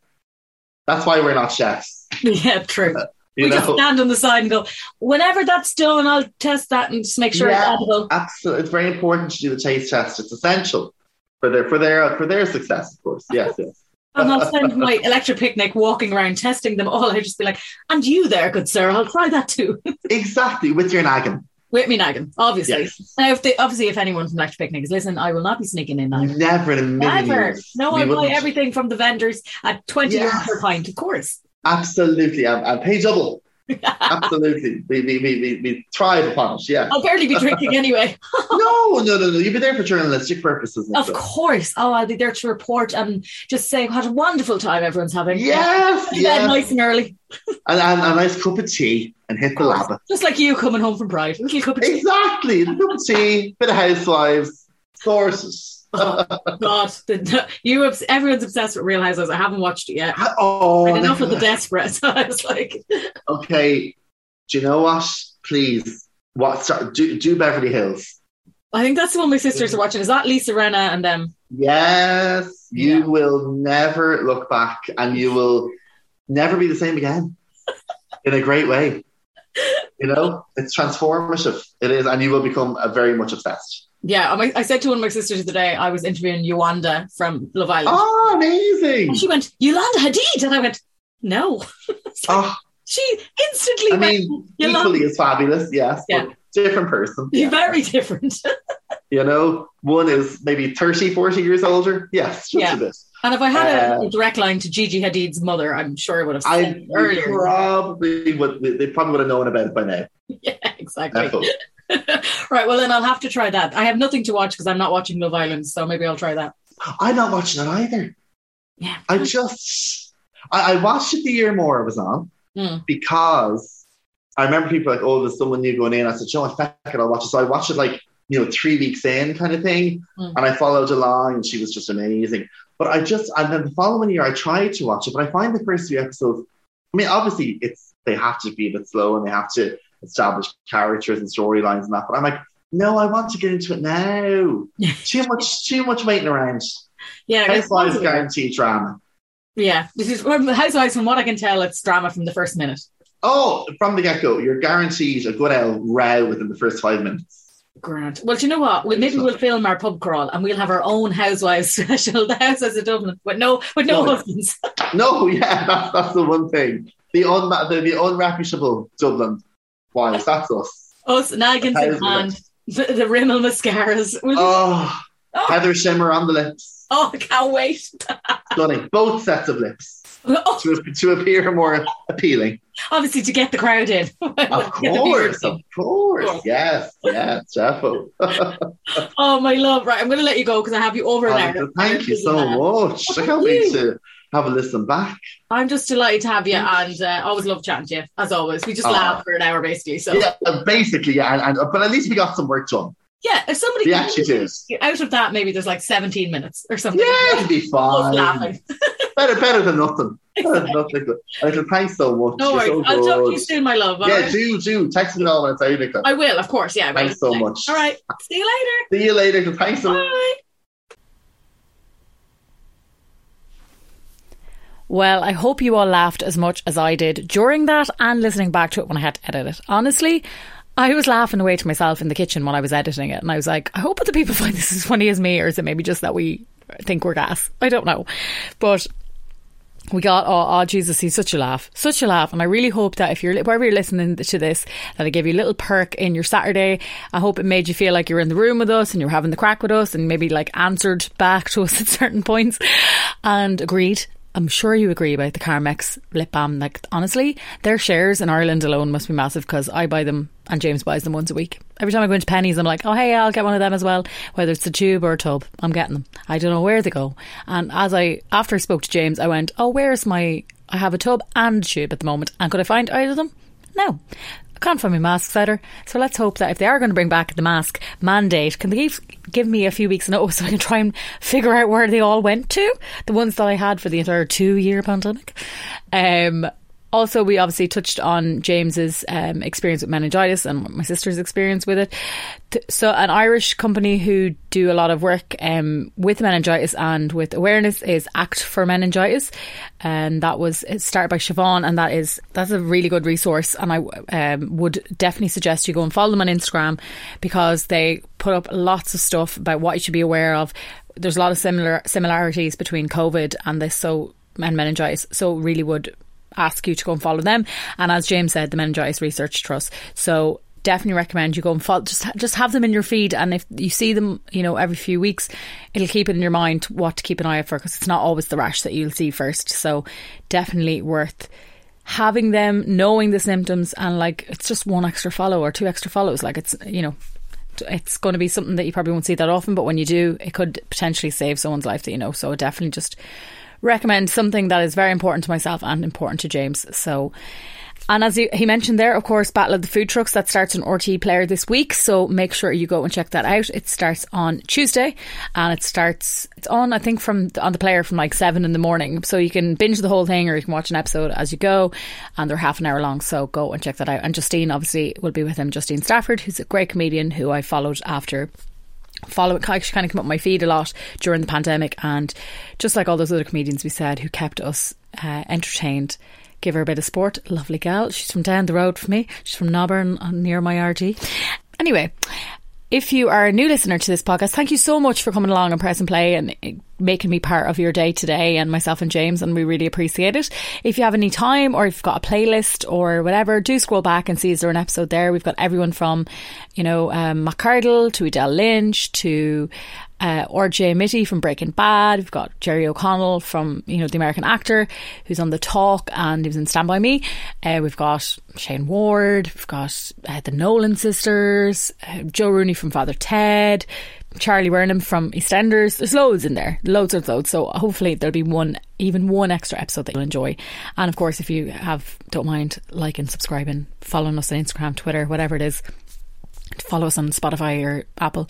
That's why we're not chefs, yeah, true. Uh, you we just stand on the side and go, whenever that's done, I'll test that and just make sure it's edible. Absolutely, it's very important to do the taste test. It's essential for their for their for their success, of course. Yes, yes. And I'll spend my electric picnic walking around testing them all. I'll just be like, and you there, good sir, I'll try that too. exactly with your nagging. With me nagging, obviously. Yes. Now, if they, obviously, if anyone from Electric Picnic is listening, I will not be sneaking in now. Never in a million Never. years. No, I buy everything from the vendors at 20 Yes. euros per pint, of course. Absolutely, and, and pay double. Absolutely, we, we, we, we, we thrive upon it. Yeah. I'll barely be drinking anyway. no, no, no, no. You'll be there for journalistic purposes. Of stuff. course. Oh, I'll be there to report and just say what a wonderful time everyone's having. Yes, bed yes. nice and early. And, and a nice cup of tea and hit the lab. Just like you coming home from Pride. A little cup of tea. Exactly. A cup of tea, bit of housewives, sources. Oh, God. The, you, everyone's obsessed with Real Housewives. I haven't watched it yet. Oh, I had enough of the desperate. So I was like, Okay. Do you know what? Please, what? Start, do, do Beverly Hills. I think that's the one my sisters are watching. Is that Lisa Rinna and them? Yes, you Yeah. will never look back, and you will never be the same again. In a great way. You know, it's transformative. It is, and you will become a very much obsessed. Yeah, I, I said to one of my sisters the other day, I was interviewing Yolanda from Love Island. Oh, amazing! And she went, Yolanda Hadid. And I went, no. Like, Oh, she instantly I mean, Yolanda. equally as fabulous, yes, Yeah. but different person. Yeah. very different. You know, one is maybe 30, 40 years older. Yes, just Yeah. a bit. And if I had a, Uh, a direct line to Gigi Hadid's mother, I'm sure I would have said I earlier. probably would. They probably would have known about it by now. yeah, exactly. Right. Well, then I'll have to try that. I have nothing to watch because I'm not watching Love Island, so maybe I'll try that. I'm not watching it either. Yeah. I just, I, I watched it the year more it was on Hmm. because I remember people like, oh, there's someone new going in. I said, you know what, fuck it, I'll watch it. So I watched it like, you know, three weeks in kind of thing. Hmm. And I followed along and she was just amazing. But I just, and then the following year I tried to watch it, but I find the first few episodes, I mean, obviously it's, they have to be a bit slow and they have to establish characters and storylines and that. But I'm like, no, I want to get into it now. too much, too much waiting around. Yeah, Housewives possibly. guaranteed drama. Yeah, this is Housewives. From what I can tell, it's drama from the first minute. Oh, from the get go, you're guaranteed a good old row within the first five minutes. Grant. Well, do you know what? We, maybe we'll film our pub crawl and we'll have our own Housewives special, the Housewives of Dublin, with no with no No. husbands. No, yeah, that's that's the one thing. The un the, the unreputable Dublin wives. That's us. Us, Naggins in hand, the, the Rimmel mascaras. Oh, oh, Heather Shimmer on the lips. oh, I can't wait. Stunning. Both sets of lips Oh, to to appear more appealing. obviously, to get the crowd in. Of course, of course. Oh. Yes, yes, Jeffo. Oh, my love. Right, I'm going to let you go because I have you over an hour. Oh, thank you so much. I can't wait to have a listen back. I'm just delighted to have you and uh, always love chatting to you, as always. We just Oh. laugh for an hour, basically. So, Yeah, basically, yeah, and, and but at least we got some work done. yeah, if somebody We actually did. out of that, maybe there's like 17 minutes or something. Yeah, it'll be fine. laughing. Better, better than nothing. Better than nothing. Nicola, thanks so much. No worries. so I'll talk to you soon, my love. Yeah, right? do do text me all when it's out, I will, of course. Yeah. Thanks so much. All right. See you later. See you later. Thanks so much. Well, I hope you all laughed as much as I did during that and listening back to it when I had to edit it. Honestly, I was laughing away to myself in the kitchen when I was editing it, and I was like, I hope other people find this as funny as me, or is it maybe just that we think we're gas? I don't know. But we got oh, oh Jesus, he's such a laugh, such a laugh, and I really hope that if you're wherever you're listening to this, that it gave you a little perk in your Saturday. I hope it made you feel like you're in the room with us and you're having the crack with us, and maybe like answered back to us at certain points and agreed. I'm sure you agree about the Carmex lip balm. Like honestly, their shares in Ireland alone must be massive because I buy them and James buys them once a week. Every time I go into Penneys, I'm like, oh hey, I'll get one of them as well. Whether it's a tube or a tub, I'm getting them. I don't know where they go. And as I after I spoke to James, I went, oh, where's my? I have a tub and a tube at the moment, and could I find either of them? No. Can't find my masks either. So let's hope that if they are going to bring back the mask mandate, can they give, give me a few weeks' notice so I can try and figure out where they all went to? The ones that I had for the entire two year pandemic. Um, also, we obviously touched on James's um, experience with meningitis and my sister's experience with it. So, an Irish company who do a lot of work um, with meningitis and with awareness is Act for Meningitis, and that was started by Siobhan, and that is that's a really good resource. And I um, would definitely suggest you go and follow them on Instagram because they put up lots of stuff about what you should be aware of. There's a lot of similar similarities between COVID and this, so and meningitis. So, really would ask you to go and follow them. And as James said, the Meningitis Research Trust. So definitely recommend you go and follow. Just just have them in your feed, and if you see them, you know, every few weeks, it'll keep it in your mind what to keep an eye out for because it's not always the rash that you'll see first. So definitely worth having them, knowing the symptoms, and like it's just one extra follow or two extra follows. Like it's you know. It's going to be something that you probably won't see that often, but when you do, it could potentially save someone's life that you know. So definitely just recommend something that is very important to myself and important to James. So, and as he, mentioned there, of course, Battle of the Food Trucks that starts on RTE Player this week. So make sure you go and check that out. It starts on Tuesday, and it starts. It's on, I think, from on the player from like seven in the morning. So you can binge the whole thing, or you can watch an episode as you go, and they're half an hour long. So go and check that out. And Justine obviously will be with him. Justine Stafford, who's a great comedian who I followed after follow it she kind of came up my feed a lot during the pandemic and just like all those other comedians we said who kept us uh, entertained give her a bit of sport. Lovely gal. She's from down the road from me. She's from Noburn uh, near my RG anyway if you are a new listener to this podcast, thank you so much for coming along and press and play and uh, making me part of your day today and myself and James, and we really appreciate it. If you have any time or if you've got a playlist or whatever, do scroll back and see is there an episode there. We've got everyone from, you know, um, McCardle to Adele Lynch to uh, RJ Mitte from Breaking Bad. We've got Jerry O'Connell from, you know, the American actor who's on The Talk and he was in Stand By Me. Uh, we've got Shane Ward. We've got uh, the Nolan sisters, uh, Joe Rooney from Father Ted, Charlie Burnham from EastEnders. There's loads in there, loads of loads. So hopefully there'll be one, even one extra episode that you'll enjoy. And of course, if you have, don't mind liking, subscribing, following us on Instagram, Twitter, whatever it is, follow us on Spotify or Apple.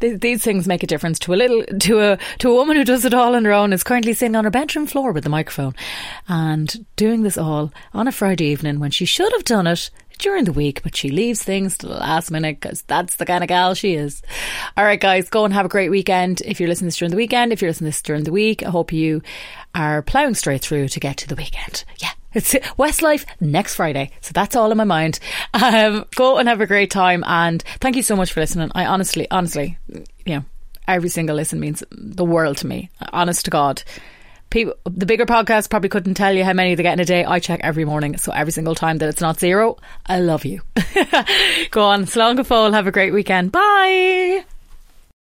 Th- These things make a difference to a little to a to a woman who does it all on her own. Is currently sitting on her bedroom floor with the microphone and doing this all on a Friday evening when she should have done it during the week, but she leaves things to the last minute because that's the kind of gal she is. All right, guys, go and have a great weekend. If you're listening this during the weekend, if you're listening to this during the week, I hope you are ploughing straight through to get to the weekend. Yeah. It's Westlife next Friday. So that's all in my mind. Um, go and have a great time. And thank you so much for listening. I honestly, honestly, you know, every single listen means the world to me. Honest to God. People, the bigger podcasts probably couldn't tell you how many they get in a day. I check every morning. So every single time that it's not zero, I love you. go on. Slán go fóil. Have a great weekend. Bye.